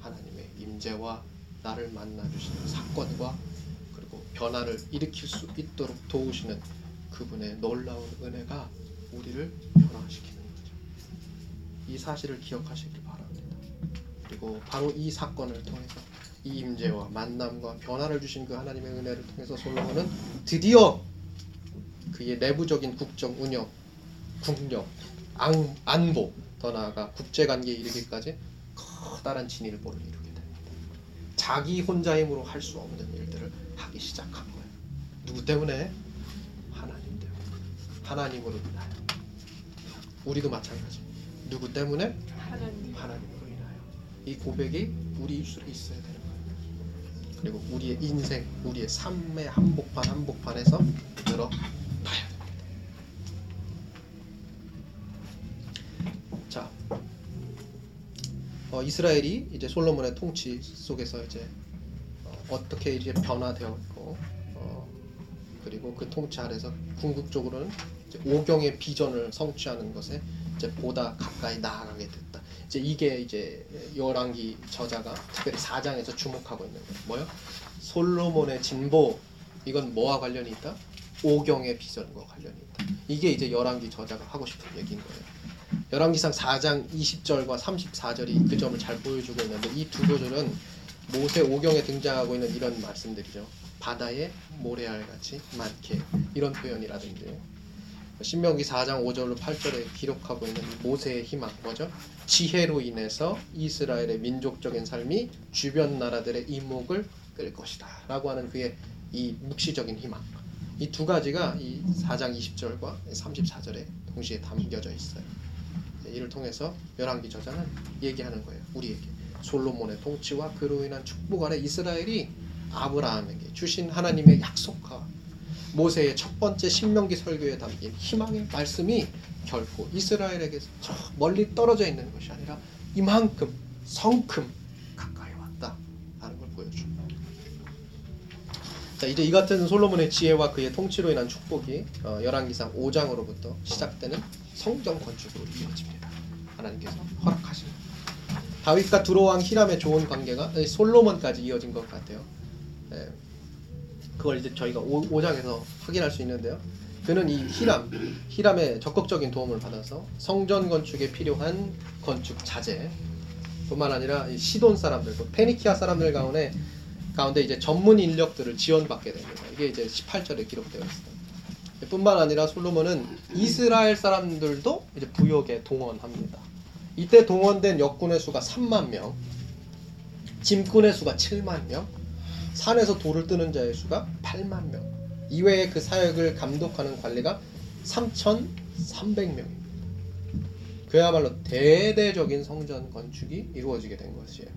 하나님의 임재와 나를 만나 주시는 사건과 그리고 변화를 일으킬 수 있도록 도우시는 그분의 놀라운 은혜가 우리를 변화시키는 거죠. 이 사실을 기억하시길 바랍니다. 그리고 바로 이 사건을 통해서 이 임재와 만남과 변화를 주신 그 하나님의 은혜를 통해서 솔로몬은 드디어 그의 내부적인 국정 운영, 국력, 안, 안보, 더 나아가 국제 관계에 이르기까지 커다란 진일보를 이루게 됩니다. 자기 혼자 힘으로 할 수 없는 일들을 하기 시작한 거예요. 누구 때문에? 하나님 때문에. 하나님으로 인하여. 우리도 마찬가지. 누구 때문에?
하나님
인하여. 이 고백이 우리 입술에 있어야 되는 거예요. 그리고 우리의 인생, 우리의 삶의 한복판 한복판에서 늘어나야 됩니다. 자, 어, 이스라엘이 이제 솔로몬의 통치 속에서 이제 어, 떻게 이제 변화되었고, 어, 그리고 그 통치 아래서 궁극적으로는 오경의 비전을 성취하는 것에 이제 보다 가까이 나아가게 됐다. 이제 이게 이제 열왕기 저자가 특별히 4장에서 주목하고 있는 거예요. 뭐요? 솔로몬의 진보 이건 뭐와 관련이 있다? 오경의 비전과 관련이 있다. 이게 이제 열왕기 저자가 하고 싶은 얘기인 거예요. 열왕기상 4장 20절과 34절이 그 점을 잘 보여주고 있는데 이 두 구절은 모세 오경에 등장하고 있는 이런 말씀들이죠. 바다에 모래알 같이 많게 이런 표현이라든지 신명기 4장 5절로 8절에 기록하고 있는 이 모세의 희망 뭐죠? 지혜로 인해서 이스라엘의 민족적인 삶이 주변 나라들의 이목을 끌 것이다 라고 하는 그의 이 묵시적인 희망 이 두 가지가 이 4장 20절과 34절에 동시에 담겨져 있어요. 이를 통해서 열왕기 저자는 얘기하는 거예요. 우리에게 솔로몬의 통치와 그로 인한 축복 아래 이스라엘이 아브라함에게 주신 하나님의 약속과 모세의 첫 번째 신명기 설교에 담긴 희망의 말씀이 결코 이스라엘에게서 저 멀리 떨어져 있는 것이 아니라 이만큼 성큼 가까이 왔다라는 걸 보여줍니다. 자 이제 이 같은 솔로몬의 지혜와 그의 통치로 인한 축복이 어, 열왕기상 5장으로부터 시작되는 성전 건축으로 이어집니다. 하나님께서 허락하십니다. 다윗과 두로왕 히람의 좋은 관계가 솔로몬까지 이어진 것 같아요. 예. 그걸 이제 저희가 5, 장에서 확인할 수 있는데요. 그는 이 히람, 히람의 적극적인 도움을 받아서 성전 건축에 필요한 건축 자재 뿐만 아니라 이 시돈 사람들, 그 페니키아 사람들 가운데 가운데 이제 전문 인력들을 지원받게 됩니다. 이게 이제 18절에 기록되어 있습니다. 뿐만 아니라 솔로몬은 이스라엘 사람들도 이제 부역에 동원합니다. 이때 동원된 역군의 수가 3만 명, 짐꾼의 수가 7만 명, 산에서 돌을 뜨는 자의 수가 8만 명. 이외에 그 사역을 감독하는 관리가 3,300명입니다. 그야말로 대대적인 성전 건축이 이루어지게 된 것이에요.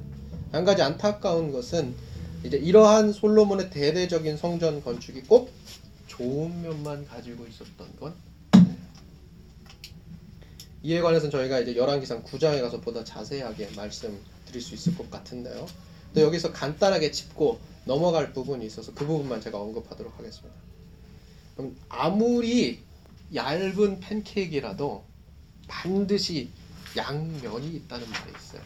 한 가지 안타까운 것은 이제 이러한 솔로몬의 대대적인 성전 건축이 꼭 좋은 면만 가지고 있었던 건. 이에 관해서는 저희가 이제 열왕기상 9장에 가서 보다 자세하게 말씀드릴 수 있을 것 같은데요. 또 여기서 간단하게 짚고 넘어갈 부분이 있어서 그 부분만 제가 언급하도록 하겠습니다. 그럼 아무리 얇은 팬케이크라도 반드시 양면이 있다는 말이 있어요.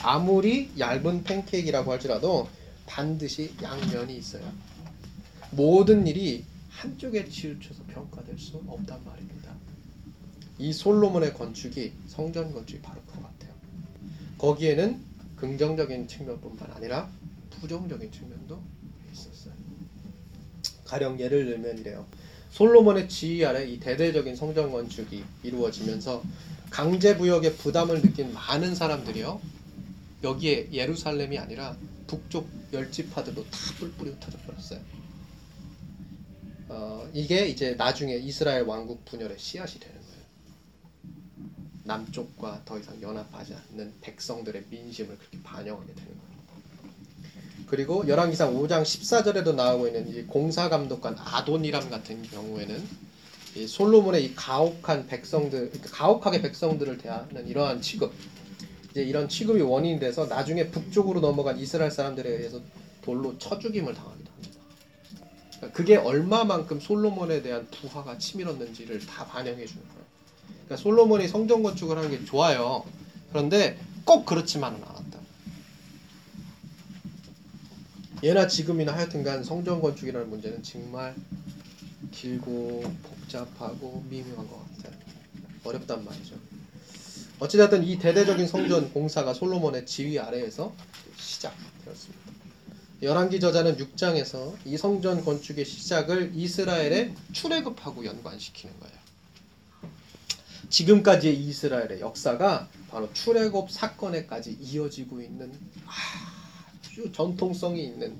아무리 얇은 팬케이크라고 할지라도 반드시 양면이 있어요. 모든 일이 한쪽에 치우쳐서 평가될 수 없단 말입니다. 이 솔로몬의 건축이 성전 건축이 바로 그거 같아요. 거기에는 긍정적인 측면뿐만 아니라 부정적인 측면도 있었어요. 가령 예를 들면 이래요. 솔로몬의 지휘 아래 이 대대적인 성전 건축이 이루어지면서 강제 부역의 부담을 느낀 많은 사람들이요. 여기에 예루살렘이 아니라 북쪽 열 지파들도 다 뿔뿔이 흩어져 버렸어요. 어, 이게 이제 나중에 이스라엘 왕국 분열의 씨앗이 되는. 남쪽과 더 이상 연합하지 않는 백성들의 민심을 그렇게 반영하게 되는 거예요. 그리고 열왕기상 5장 14절에도 나오고 있는 이 공사 감독관 아도니람 같은 경우에는 이 솔로몬의 이 가혹한 백성들, 그러니까 가혹하게 백성들을 대하는 이러한 취급, 이제 이런 취급이 원인이 돼서 나중에 북쪽으로 넘어간 이스라엘 사람들에 의해서 돌로 쳐 죽임을 당하기도 합니다. 그러니까 그게 얼마만큼 솔로몬에 대한 부하가 치밀었는지를 다 반영해 주는 거예요. 그러니까 솔로몬이 성전 건축을 하는 게 좋아요. 그런데 꼭 그렇지만은 않았다. 예나 지금이나 하여튼간 성전 건축이라는 문제는 정말 길고 복잡하고 미묘한 것 같아요. 어렵단 말이죠. 어찌됐든 이 대대적인 성전 공사가 솔로몬의 지휘 아래에서 시작되었습니다. 열왕기 저자는 6장에서 이 성전 건축의 시작을 이스라엘의 출애굽하고 연관시키는 거예요. 지금까지의 이스라엘의 역사가 바로 출애굽 사건에까지 이어지고 있는 아주 전통성이 있는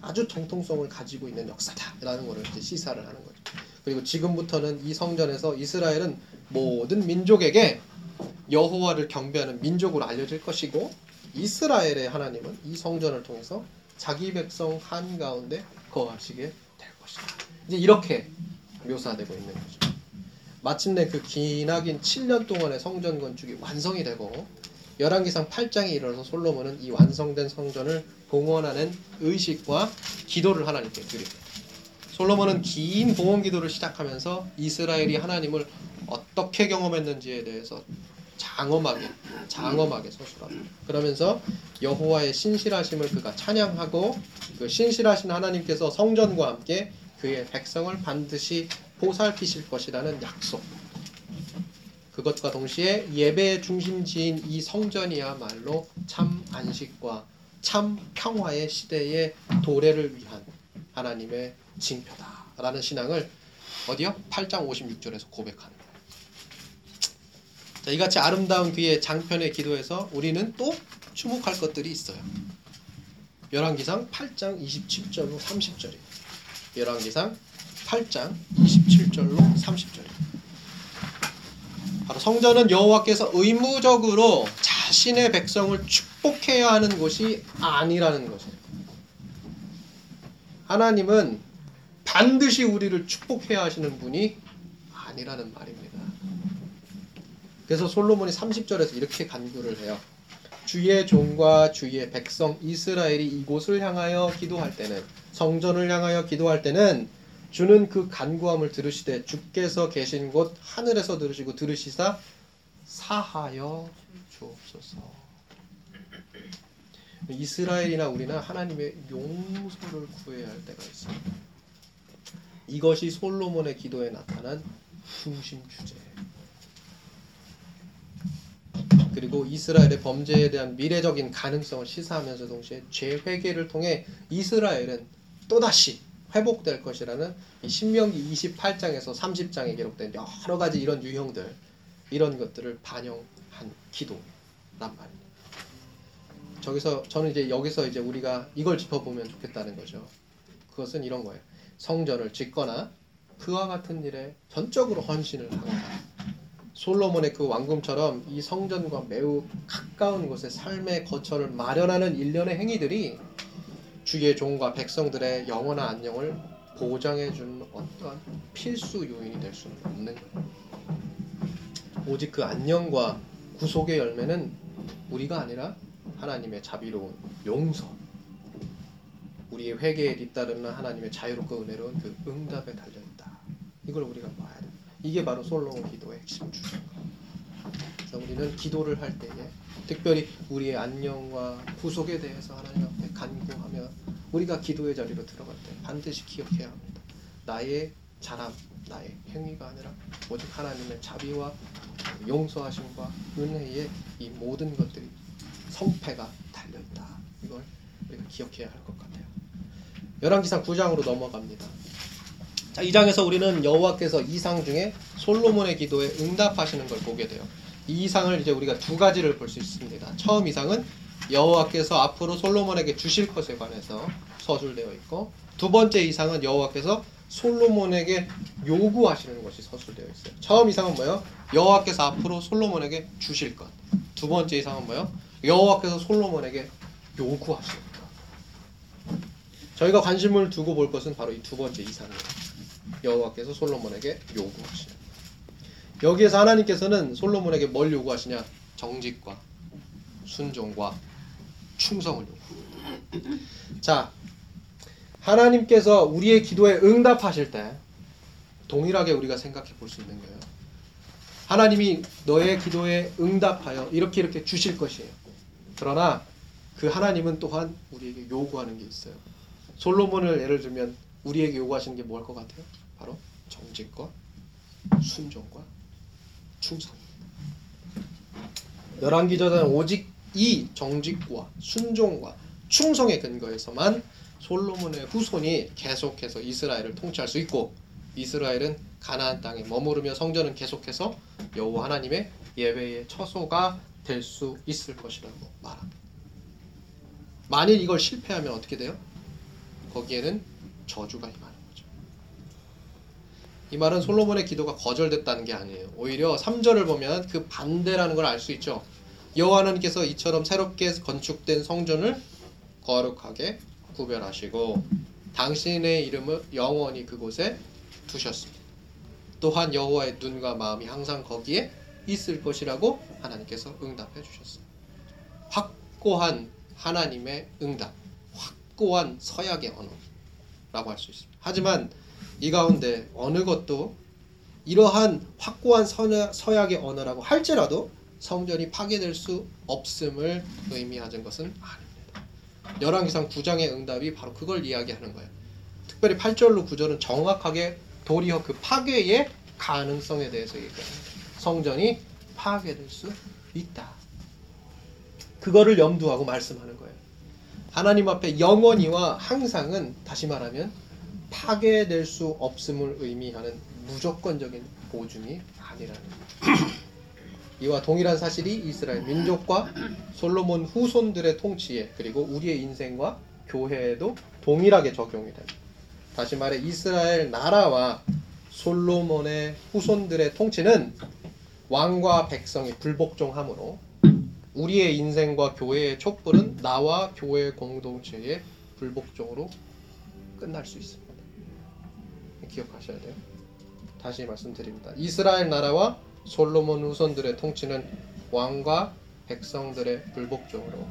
아주 정통성을 가지고 있는 역사다라는 것을 이제 시사를 하는 거죠. 그리고 지금부터는 이 성전에서 이스라엘은 모든 민족에게 여호와를 경배하는 민족으로 알려질 것이고 이스라엘의 하나님은 이 성전을 통해서 자기 백성 한 가운데 거하시게 될 것이다. 이제 이렇게 묘사되고 있는 거죠. 마침내 그 기나긴 7년 동안의 성전 건축이 완성이 되고 열왕기상 8장에 이르러서 솔로몬은 이 완성된 성전을 봉헌하는 의식과 기도를 하나님께 드립니다. 솔로몬은 긴 봉헌 기도를 시작하면서 이스라엘이 하나님을 어떻게 경험했는지에 대해서 장엄하게 장엄하게 서술합니다. 그러면서 여호와의 신실하심을 그가 찬양하고 그 신실하신 하나님께서 성전과 함께 그의 백성을 반드시 보살피실 것이라는 약속. 그것과 동시에 예배의 중심지인 이 성전이야말로 참 안식과 참 평화의 시대의 도래를 위한 하나님의 징표다라는 신앙을 어디요? 8장 56절에서 고백하는 거예요. 자, 이같이 아름다운 그의 장편의 기도에서 우리는 또 주목할 것들이 있어요. 열왕기상 8장 27절로 30절이에요. 열왕기상 8장 27절로 30절이에요. 바로 성전은 여호와께서 의무적으로 자신의 백성을 축복해야 하는 곳이 아니라는 것이에요. 하나님은 반드시 우리를 축복해야 하시는 분이 아니라는 말입니다. 그래서 솔로몬이 30절에서 이렇게 간구를 해요. 주의 종과 주의 백성 이스라엘이 이곳을 향하여 기도할 때는 성전을 향하여 기도할 때는 주는 그 간구함을 들으시되 주께서 계신 곳 하늘에서 들으시고 들으시사 사하여 주옵소서. 이스라엘이나 우리는 하나님의 용서를 구해야 할 때가 있습니다. 이것이 솔로몬의 기도에 나타난 중심 주제예요. 그리고 이스라엘의 범죄에 대한 미래적인 가능성을 시사하면서 동시에 재회개를 통해 이스라엘은 또다시 회복될 것이라는 이 신명기 28장에서 30장에 기록된 여러 가지 이런 유형들 이런 것들을 반영한 기도란 말입니다. 저기서 저는 이제 여기서 이제 우리가 이걸 짚어보면 좋겠다는 거죠. 그것은 이런 거예요. 성전을 짓거나 그와 같은 일에 전적으로 헌신을 하거나 솔로몬의 그 왕궁처럼 이 성전과 매우 가까운 곳에 삶의 거처를 마련하는 일련의 행위들이 주의 종과 백성들의 영원한 안녕을 보장해 주는 어떠한 필수 요인이 될 수는 없는 거예요. 오직 그 안녕과 구속의 열매는 우리가 아니라 하나님의 자비로운 용서, 우리의 회개에 뒤따르는 하나님의 자유롭고 은혜로운 그 응답에 달려 있다. 이걸 우리가 봐야 돼. 이게 바로 솔로몬 기도의 핵심 주제인 거예요. 그래서 우리는 기도를 할 때에 특별히 우리의 안녕과 구속에 대해서 하나님 앞에 간구하며 우리가 기도의 자리로 들어갈 때 반드시 기억해야 합니다. 나의 자랑, 나의 행위가 아니라 오직 하나님의 자비와 용서하심과 은혜의 이 모든 것들이 성패가 달려 있다. 이걸 우리가 기억해야 할 것 같아요. 열왕기상 9장으로 넘어갑니다. 자, 이 장에서 우리는 여호와께서 이상 중에 솔로몬의 기도에 응답하시는 걸 보게 돼요. 이 이상을 이제 우리가 두 가지를 볼 수 있습니다. 처음 이상은 여호와께서 앞으로 솔로몬에게 주실 것에 관해서 서술되어 있고 두 번째 이상은 여호와께서 솔로몬에게 요구하시는 것이 서술되어 있어요. 처음 이상은 뭐예요? 여호와께서 앞으로 솔로몬에게 주실 것. 두 번째 이상은 뭐예요? 여호와께서 솔로몬에게 요구하시는 것. 저희가 관심을 두고 볼 것은 바로 이 두 번째 이상이에요. 여호와께서 솔로몬에게 요구하시는 것. 여기에서 하나님께서는 솔로몬에게 뭘 요구하시냐? 정직과 순종과 충성을 요구. 자, 하나님께서 우리의 기도에 응답하실 때 동일하게 우리가 생각해 볼 수 있는 거예요. 하나님이 너의 기도에 응답하여 이렇게 이렇게 주실 것이에요. 그러나 그 하나님은 또한 우리에게 요구하는 게 있어요. 솔로몬을 예를 들면 우리에게 요구하시는 게 뭘 것 같아요? 바로 정직과 순종과 충성. 열왕기전은 오직 이 정직과 순종과 충성의 근거에서만 솔로몬의 후손이 계속해서 이스라엘을 통치할 수 있고 이스라엘은 가나안 땅에 머무르며 성전은 계속해서 여호와 하나님의 예배의 처소가 될 수 있을 것이라고 말합니다. 만일 이걸 실패하면 어떻게 돼요? 거기에는 저주가 임하는 거죠. 이 말은 솔로몬의 기도가 거절됐다는 게 아니에요. 오히려 3절을 보면 그 반대라는 걸 알 수 있죠. 여호와 하나님께서 이처럼 새롭게 건축된 성전을 거룩하게 구별하시고 당신의 이름을 영원히 그곳에 두셨습니다. 또한 여호와의 눈과 마음이 항상 거기에 있을 것이라고 하나님께서 응답해 주셨어요. 확고한 하나님의 응답, 확고한 서약의 언어라고 할 수 있습니다. 하지만 이 가운데 어느 것도 이러한 확고한 서약의 언어라고 할지라도 성전이 파괴될 수 없음을 의미하는 것은 아닙니다. 열왕기상 9장의 응답이 바로 그걸 이야기하는 거예요. 특별히 8절로 9절은 정확하게 도리어 그 파괴의 가능성에 대해서 얘기합니다. 성전이 파괴될 수 있다. 그거를 염두하고 말씀하는 거예요. 하나님 앞에 영원히와 항상은 다시 말하면 파괴될 수 없음을 의미하는 무조건적인 보증이 아니라는 거죠. 이와 동일한 사실이 이스라엘 민족과 솔로몬 후손들의 통치에 그리고 우리의 인생과 교회에도 동일하게 적용이 됩니다. 다시 말해 이스라엘 나라와 솔로몬의 후손들의 통치는 왕과 백성이 불복종함으로 우리의 인생과 교회의 촛불은 나와 교회 공동체의 불복종으로 끝날 수 있습니다. 기억하셔야 돼요. 다시 말씀드립니다. 이스라엘 나라와 솔로몬 후손들의 통치는 왕과 백성들의 불복종으로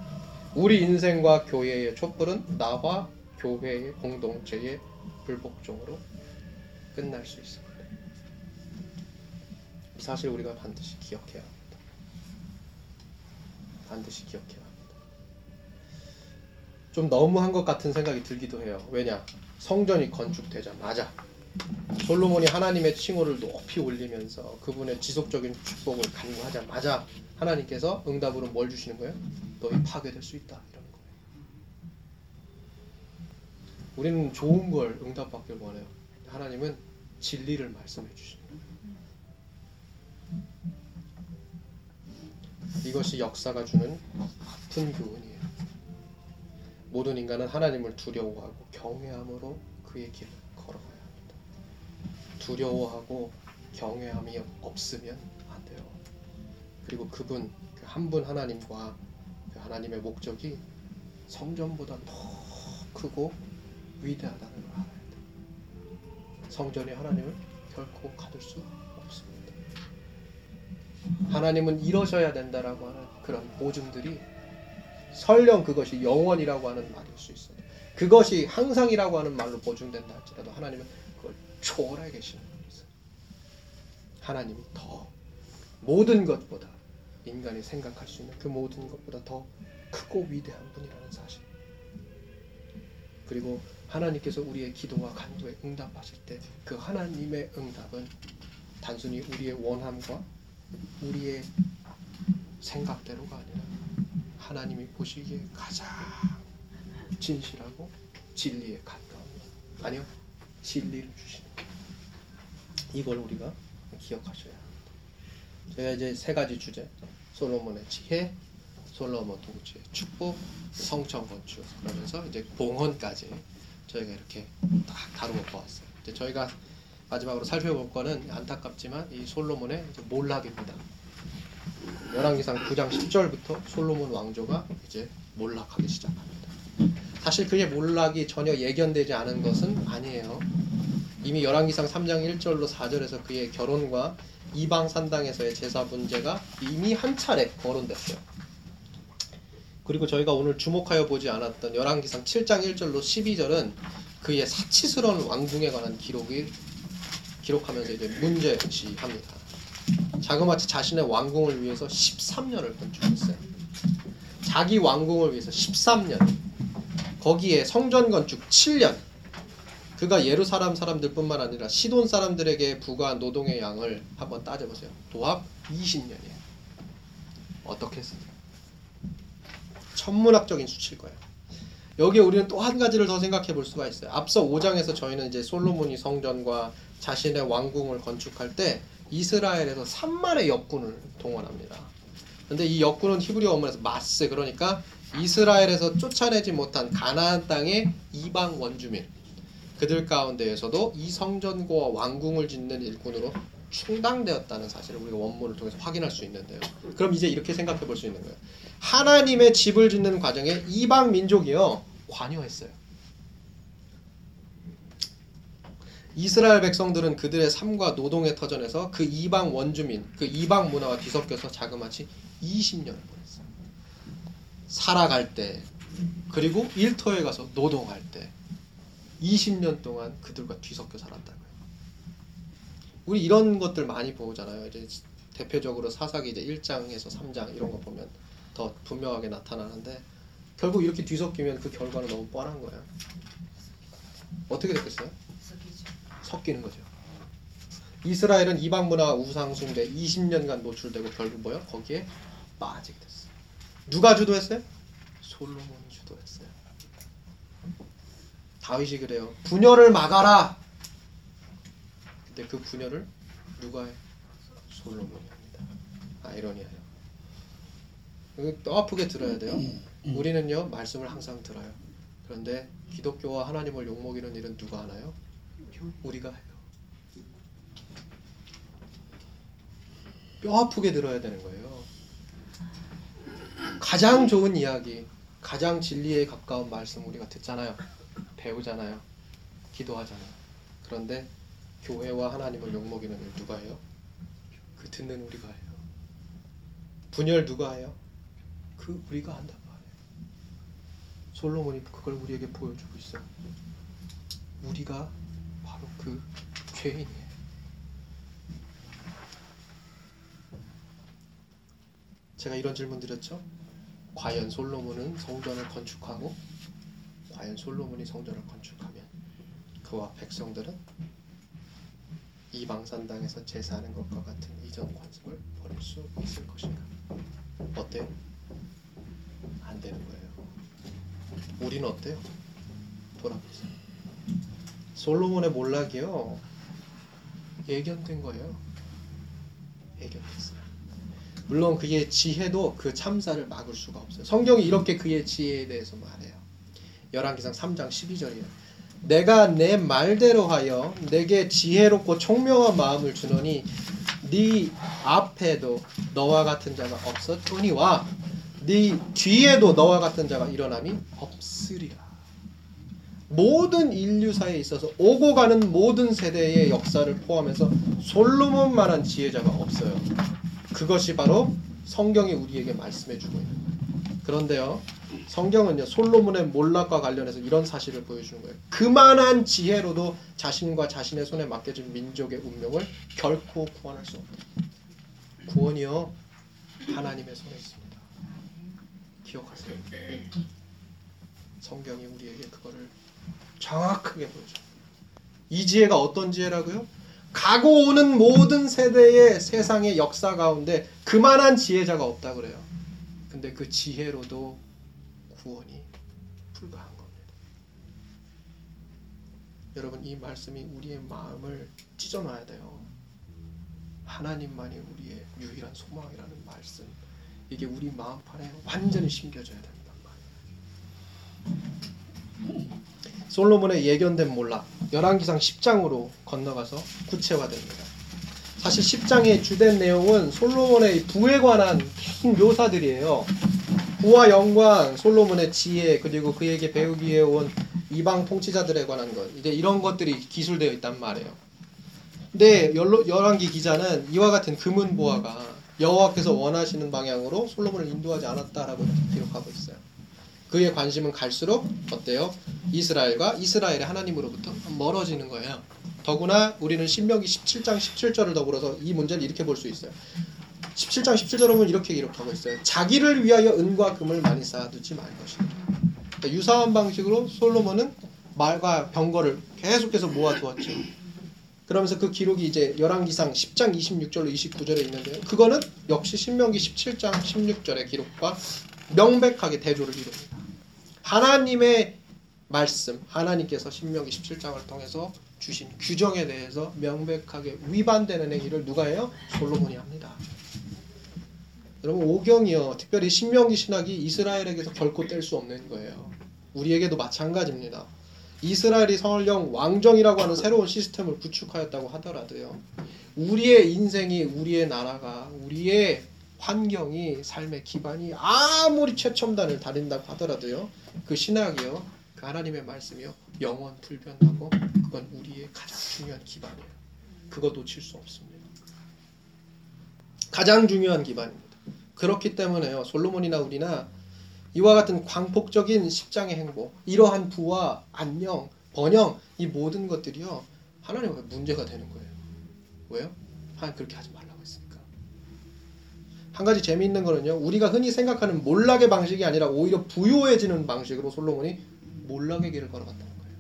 우리 인생과 교회의 촛불은 나와 교회의 공동체의 불복종으로 끝날 수 있습니다. 이 사실 우리가 반드시 기억해야 합니다. 반드시 기억해야 합니다. 좀 너무한 것 같은 생각이 들기도 해요. 왜냐? 성전이 건축되자마자 솔로몬이 하나님의 칭호를 높이 올리면서 그분의 지속적인 축복을 간구하자마자 하나님께서 응답으로 뭘 주시는 거예요? 너희 파괴될 수 있다 이러는 거예요. 우리는 좋은 걸 응답받길 원해요. 하나님은 진리를 말씀해 주십니다. 이것이 역사가 주는 아픈 교훈이에요. 모든 인간은 하나님을 두려워하고 경외함으로 그의 길을. 두려워하고 경외함이 없으면 안 돼요. 그리고 그분 그 한 분 하나님과 그 하나님의 목적이 성전보다 더 크고 위대하다는 걸 알아야 돼요. 성전이 하나님을 결코 가둘 수 없습니다. 하나님은 이러셔야 된다라고 하는 그런 보증들이 설령 그것이 영원이라고 하는 말일 수 있어요. 그것이 항상이라고 하는 말로 보증된다 할지라도 하나님은 초월해 계시는 겁니다. 하나님이 더 모든 것보다 인간이 생각할 수 있는 그 모든 것보다 더 크고 위대한 분이라는 사실. 그리고 하나님께서 우리의 기도와 간구에 응답하실 때 그 하나님의 응답은 단순히 우리의 원함과 우리의 생각대로가 아니라 하나님이 보시기에 가장 진실하고 진리에 가까운 것. 아니요 진리를 주시는 것. 이걸 우리가 기억하셔야 합니다. 제가 이제 세 가지 주제 솔로몬의 지혜, 솔로몬 통치의 축복, 성청 건축 그러면서 이제 봉헌까지 저희가 이렇게 딱 다루어 보았어요. 이제 저희가 마지막으로 살펴볼 거는 안타깝지만 이 솔로몬의 몰락입니다. 열왕기상 9장 10절부터 솔로몬 왕조가 이제 몰락하기 시작합니다. 사실 그의 몰락이 전혀 예견되지 않은 것은 아니에요. 이미 열왕기상 3장 1절로 4절에서 그의 결혼과 이방 산당에서의 제사 문제가 이미 한 차례 거론됐어요. 그리고 저희가 오늘 주목하여 보지 않았던 열왕기상 7장 1절로 12절은 그의 사치스러운 왕궁에 관한 기록을 기록하면서 이제 문제시합니다. 자그마치 자신의 왕궁을 위해서 13년을 건축했어요. 자기 왕궁을 위해서 13년. 거기에 성전 건축 7년. 그가 예루살렘 사람들뿐만 아니라 시돈 사람들에게 부과한 노동의 양을 한번 따져보세요. 도합 20년이에요. 어떻게 했을까? 천문학적인 수치일 거예요. 여기에 우리는 또 한 가지를 더 생각해 볼 수가 있어요. 앞서 5장에서 저희는 이제 솔로몬이 성전과 자신의 왕궁을 건축할 때 이스라엘에서 3만의 역군을 동원합니다. 근데 이 역군은 히브리 원문에서 마스 그러니까 이스라엘에서 쫓아내지 못한 가나안 땅의 이방 원주민 그들 가운데에서도 이 성전과 왕궁을 짓는 일꾼으로 충당되었다는 사실을 우리가 원문을 통해서 확인할 수 있는데요. 그럼 이제 이렇게 생각해 볼 수 있는 거예요. 하나님의 집을 짓는 과정에 이방 민족이요 관여했어요. 이스라엘 백성들은 그들의 삶과 노동의 터전에서 그 이방 원주민, 그 이방 문화와 뒤섞여서 자그마치 20년을 보냈어요. 살아갈 때, 그리고 일터에 가서 노동할 때, 20년 동안 그들과 뒤섞여 살았다고요. 우리 이런 것들 많이 보잖아요. 이제 대표적으로 사사기 이제 1장에서 3장 이런 거 보면 더 분명하게 나타나는데 결국 이렇게 뒤섞이면 그 결과는 너무 뻔한 거예요. 어떻게 됐겠어요? 섞이는 거죠. 이스라엘은 이방 문화와 우상 숭배 20년간 노출되고 결국 뭐요? 거기에 빠지게 됐어요. 누가 주도했어요? 주도했어요. 다윗이 그래요. 분열을 막아라. 근데 그 분열을 누가 해? 솔로몬이 합니다. 아이러니해요. 또 아프게 들어야 돼요. 우리는요 말씀을 항상 들어요. 그런데 기독교와 하나님을 욕먹이는 일은 누가 하나요? 우리가 해요. 뼈 아프게 들어야 되는 거예요. 가장 좋은 이야기, 가장 진리에 가까운 말씀 우리가 듣잖아요. 배우잖아요. 기도하잖아요. 그런데 교회와 하나님을 욕먹이는 일 누가 해요? 그 듣는 우리가 해요. 분열 누가 해요? 그 우리가 한단 말이에요. 솔로몬이 그걸 우리에게 보여주고 있어요. 우리가 바로 그 죄인이에요. 제가 이런 질문 드렸죠. 과연 솔로몬은 성전을 건축하고 과연 솔로몬이 성전을 건축하면 그와 백성들은 이방 산 당에서 제사하는 것과 같은 이전 관습을 버릴 수 있을 것인가? 어때요? 안 되는 거예요. 우리는 어때요? 돌아보세요. 솔로몬의 몰락이요 예견된 거예요. 예견됐어요. 물론 그의 지혜도 그 참사를 막을 수가 없어요. 성경이 이렇게 그의 지혜에 대해서 말해요. 열왕기상 3장 12절이에요. 내가 내 말대로 하여 내게 지혜롭고 총명한 마음을 주노니 네 앞에도 너와 같은 자가 없었거니와 네 뒤에도 너와 같은 자가 일어남이 없으리라. 모든 인류사에 있어서 오고 가는 모든 세대의 역사를 포함해서 솔로몬만한 지혜자가 없어요. 그것이 바로 성경이 우리에게 말씀해 주고 있는 거예요. 그런데요. 성경은요. 솔로몬의 몰락과 관련해서 이런 사실을 보여주는 거예요. 그만한 지혜로도 자신과 자신의 손에 맡겨진 민족의 운명을 결코 구원할 수 없다. 구원이요. 하나님의 손에 있습니다. 기억하세요. 성경이 우리에게 그거를 정확하게 보여줘. 이 지혜가 어떤 지혜라고요? 가고 오는 모든 세대의 세상의 역사 가운데 그만한 지혜자가 없다 그래요. 근데 그 지혜로도 구원이 불가한 겁니다. 여러분 이 말씀이 우리의 마음을 찢어놔야 돼요. 하나님만이 우리의 유일한 소망이라는 말씀. 이게 우리 마음판에 완전히 심겨져야 된단 말이에요. 솔로몬의 예견된 몰락 열왕기상 10장으로 건너가서 구체화됩니다. 사실 10장의 주된 내용은 솔로몬의 부에 관한 긴 묘사들이에요. 부와 영광, 솔로몬의 지혜, 그리고 그에게 배우기 위해 온 이방 통치자들에 관한 것. 이제 이런 것들이 기술되어 있단 말이에요. 근데 열왕기 기자는 이와 같은 금은 보화가 여호와께서 원하시는 방향으로 솔로몬을 인도하지 않았다라고 기록하고 있어요. 그의 관심은 갈수록 어때요? 이스라엘과 이스라엘의 하나님으로부터 멀어지는 거예요. 더구나 우리는 신명기 17장 17절을 더불어서 이 문제를 이렇게 볼 수 있어요. 17장 17절을 보면 이렇게 기록하고 있어요. 자기를 위하여 은과 금을 많이 쌓아두지 말 것이다. 그러니까 유사한 방식으로 솔로몬은 말과 병거를 계속해서 모아두었죠. 그러면서 그 기록이 이제 열왕기상 10장 26절로 29절에 있는데요. 그거는 역시 신명기 17장 16절의 기록과 명백하게 대조를 이룹니다. 하나님의 말씀, 하나님께서 신명기 17장을 통해서 주신 규정에 대해서 명백하게 위반되는 행위를 누가 해요? 솔로몬이 합니다. 여러분 오경이요, 특별히 신명기 신학이 이스라엘에게서 결코 뗄 수 없는 거예요. 우리에게도 마찬가지입니다. 이스라엘이 설령 왕정이라고 하는 새로운 시스템을 구축하였다고 하더라도요. 우리의 인생이 우리의 나라가 우리의 환경이 삶의 기반이 아무리 최첨단을 다룬다고 하더라도요. 그 신학이요. 그 하나님의 말씀이요. 영원 불변하고 그건 우리의 가장 중요한 기반이에요. 그거 놓칠 수 없습니다. 가장 중요한 기반입니다. 그렇기 때문에요. 솔로몬이나 우리나 이와 같은 광폭적인 십장의 행보, 이러한 부와 안녕, 번영 이 모든 것들이요 하나님과 문제가 되는 거예요. 왜요? 하나님 그렇게 하지 말라고 했으니까. 한 가지 재미있는 거는요, 우리가 흔히 생각하는 몰락의 방식이 아니라 오히려 부요해지는 방식으로 솔로몬이 몰락의 길을 걸어갔다는 거예요.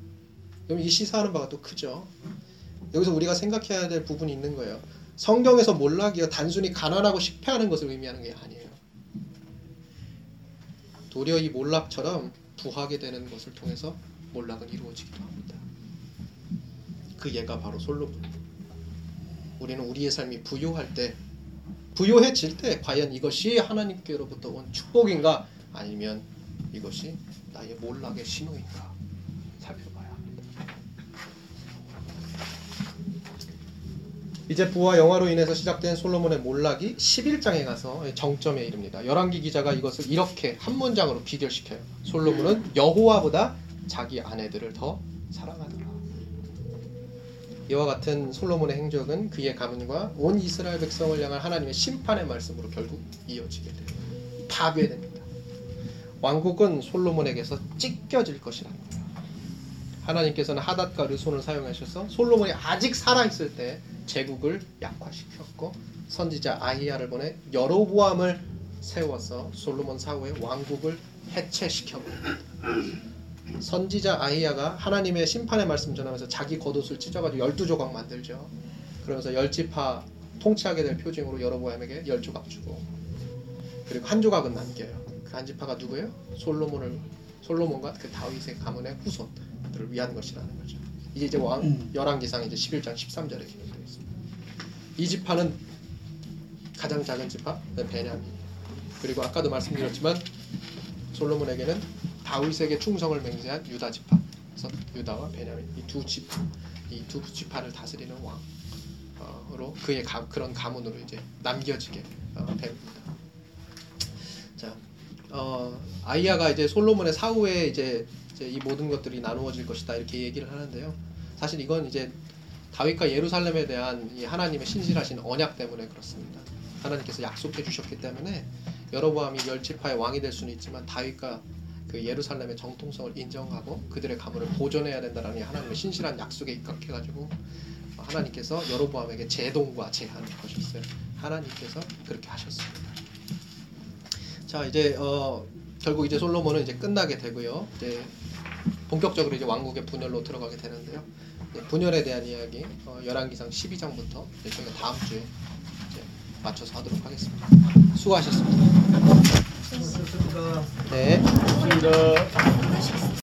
그럼 이 시사하는 바가 또 크죠. 여기서 우리가 생각해야 될 부분이 있는 거예요. 성경에서 몰락이요 단순히 가난하고 실패하는 것을 의미하는 게 아니에요. 도리어 이 몰락처럼 부하게 되는 것을 통해서 몰락은 이루어지기도 합니다. 그 예가 바로 솔로몬. 우리는 우리의 삶이 부요할 때, 부요해질 때 과연 이것이 하나님께로부터 온 축복인가 아니면 이것이 나의 몰락의 신호인가 살펴봐야 합니다. 이제 부와 영화로 인해서 시작된 솔로몬의 몰락이 11장에 가서 정점에 이릅니다. 열왕기 기자가 이것을 이렇게 한 문장으로 비결시켜요. 솔로몬은 여호와보다 자기 아내들을 더 사랑하더라. 이와 같은 솔로몬의 행적은 그의 가문과 온 이스라엘 백성을 향한 하나님의 심판의 말씀으로 결국 이어지게 돼요. 파괴됩니다. 왕국은 솔로몬에게서 찢겨질 거예요. 하나님께서는 하닷과 르손을 사용하셔서 솔로몬이 아직 살아 있을 때 제국을 약화시켰고 선지자 아히야를 보내 여로보암을 세워서 솔로몬 사후에 왕국을 해체시켜 버립니다. 선지자 아히야가 하나님의 심판의 말씀 전하면서 자기 겉옷을 찢어가지고 열두 조각 만들죠. 그러면서 열지파 통치하게 될 표징으로 여로보암에게 열 조각 주고 그리고 한 조각은 남겨요. 그한 지파가 누구예요? 솔로몬을 솔로몬과 그 다윗의 가문의 후손들을 위한 것이라는 거죠. 이게 이제 왕 열왕기상 이제 11장 13절에 기록되어 있습니다. 이 지파는 가장 작은 지파 네, 베냐민. 그리고 아까도 말씀드렸지만 솔로몬에게는 다윗에게 충성을 맹세한 유다 지파. 그래서 유다와 베냐민 이 두 지파, 이 두 지파를 다스리는 왕으로 그의 가, 그런 가문으로 이제 남겨지게 어, 됩니다. 자, 어, 아이야가 이제 솔로몬의 사후에 이제, 이제 이 모든 것들이 나누어질 것이다 이렇게 얘기를 하는데요. 사실 이건 이제 다윗과 예루살렘에 대한 이 하나님의 신실하신 언약 때문에 그렇습니다. 하나님께서 약속해 주셨기 때문에 여로보암이 열 지파의 왕이 될 수는 있지만 다윗과 그 예루살렘의 정통성을 인정하고 그들의 가문을 보존해야 된다라는 이 하나님의 신실한 약속에 입각해가지고 하나님께서 여로보암에게 제동과 제한을 거셨어요. 하나님께서 그렇게 하셨습니다. 자 이제 어 결국 이제 솔로몬은 이제 끝나게 되고요. 이제 본격적으로 이제 왕국의 분열로 들어가게 되는데요. 네, 분열에 대한 이야기 어, 열왕기상 12장부터 저희가 다음 주에 이제 맞춰서 하도록 하겠습니다. 수고하셨습니다.
수고하셨습니다.
네.
고맙습니다.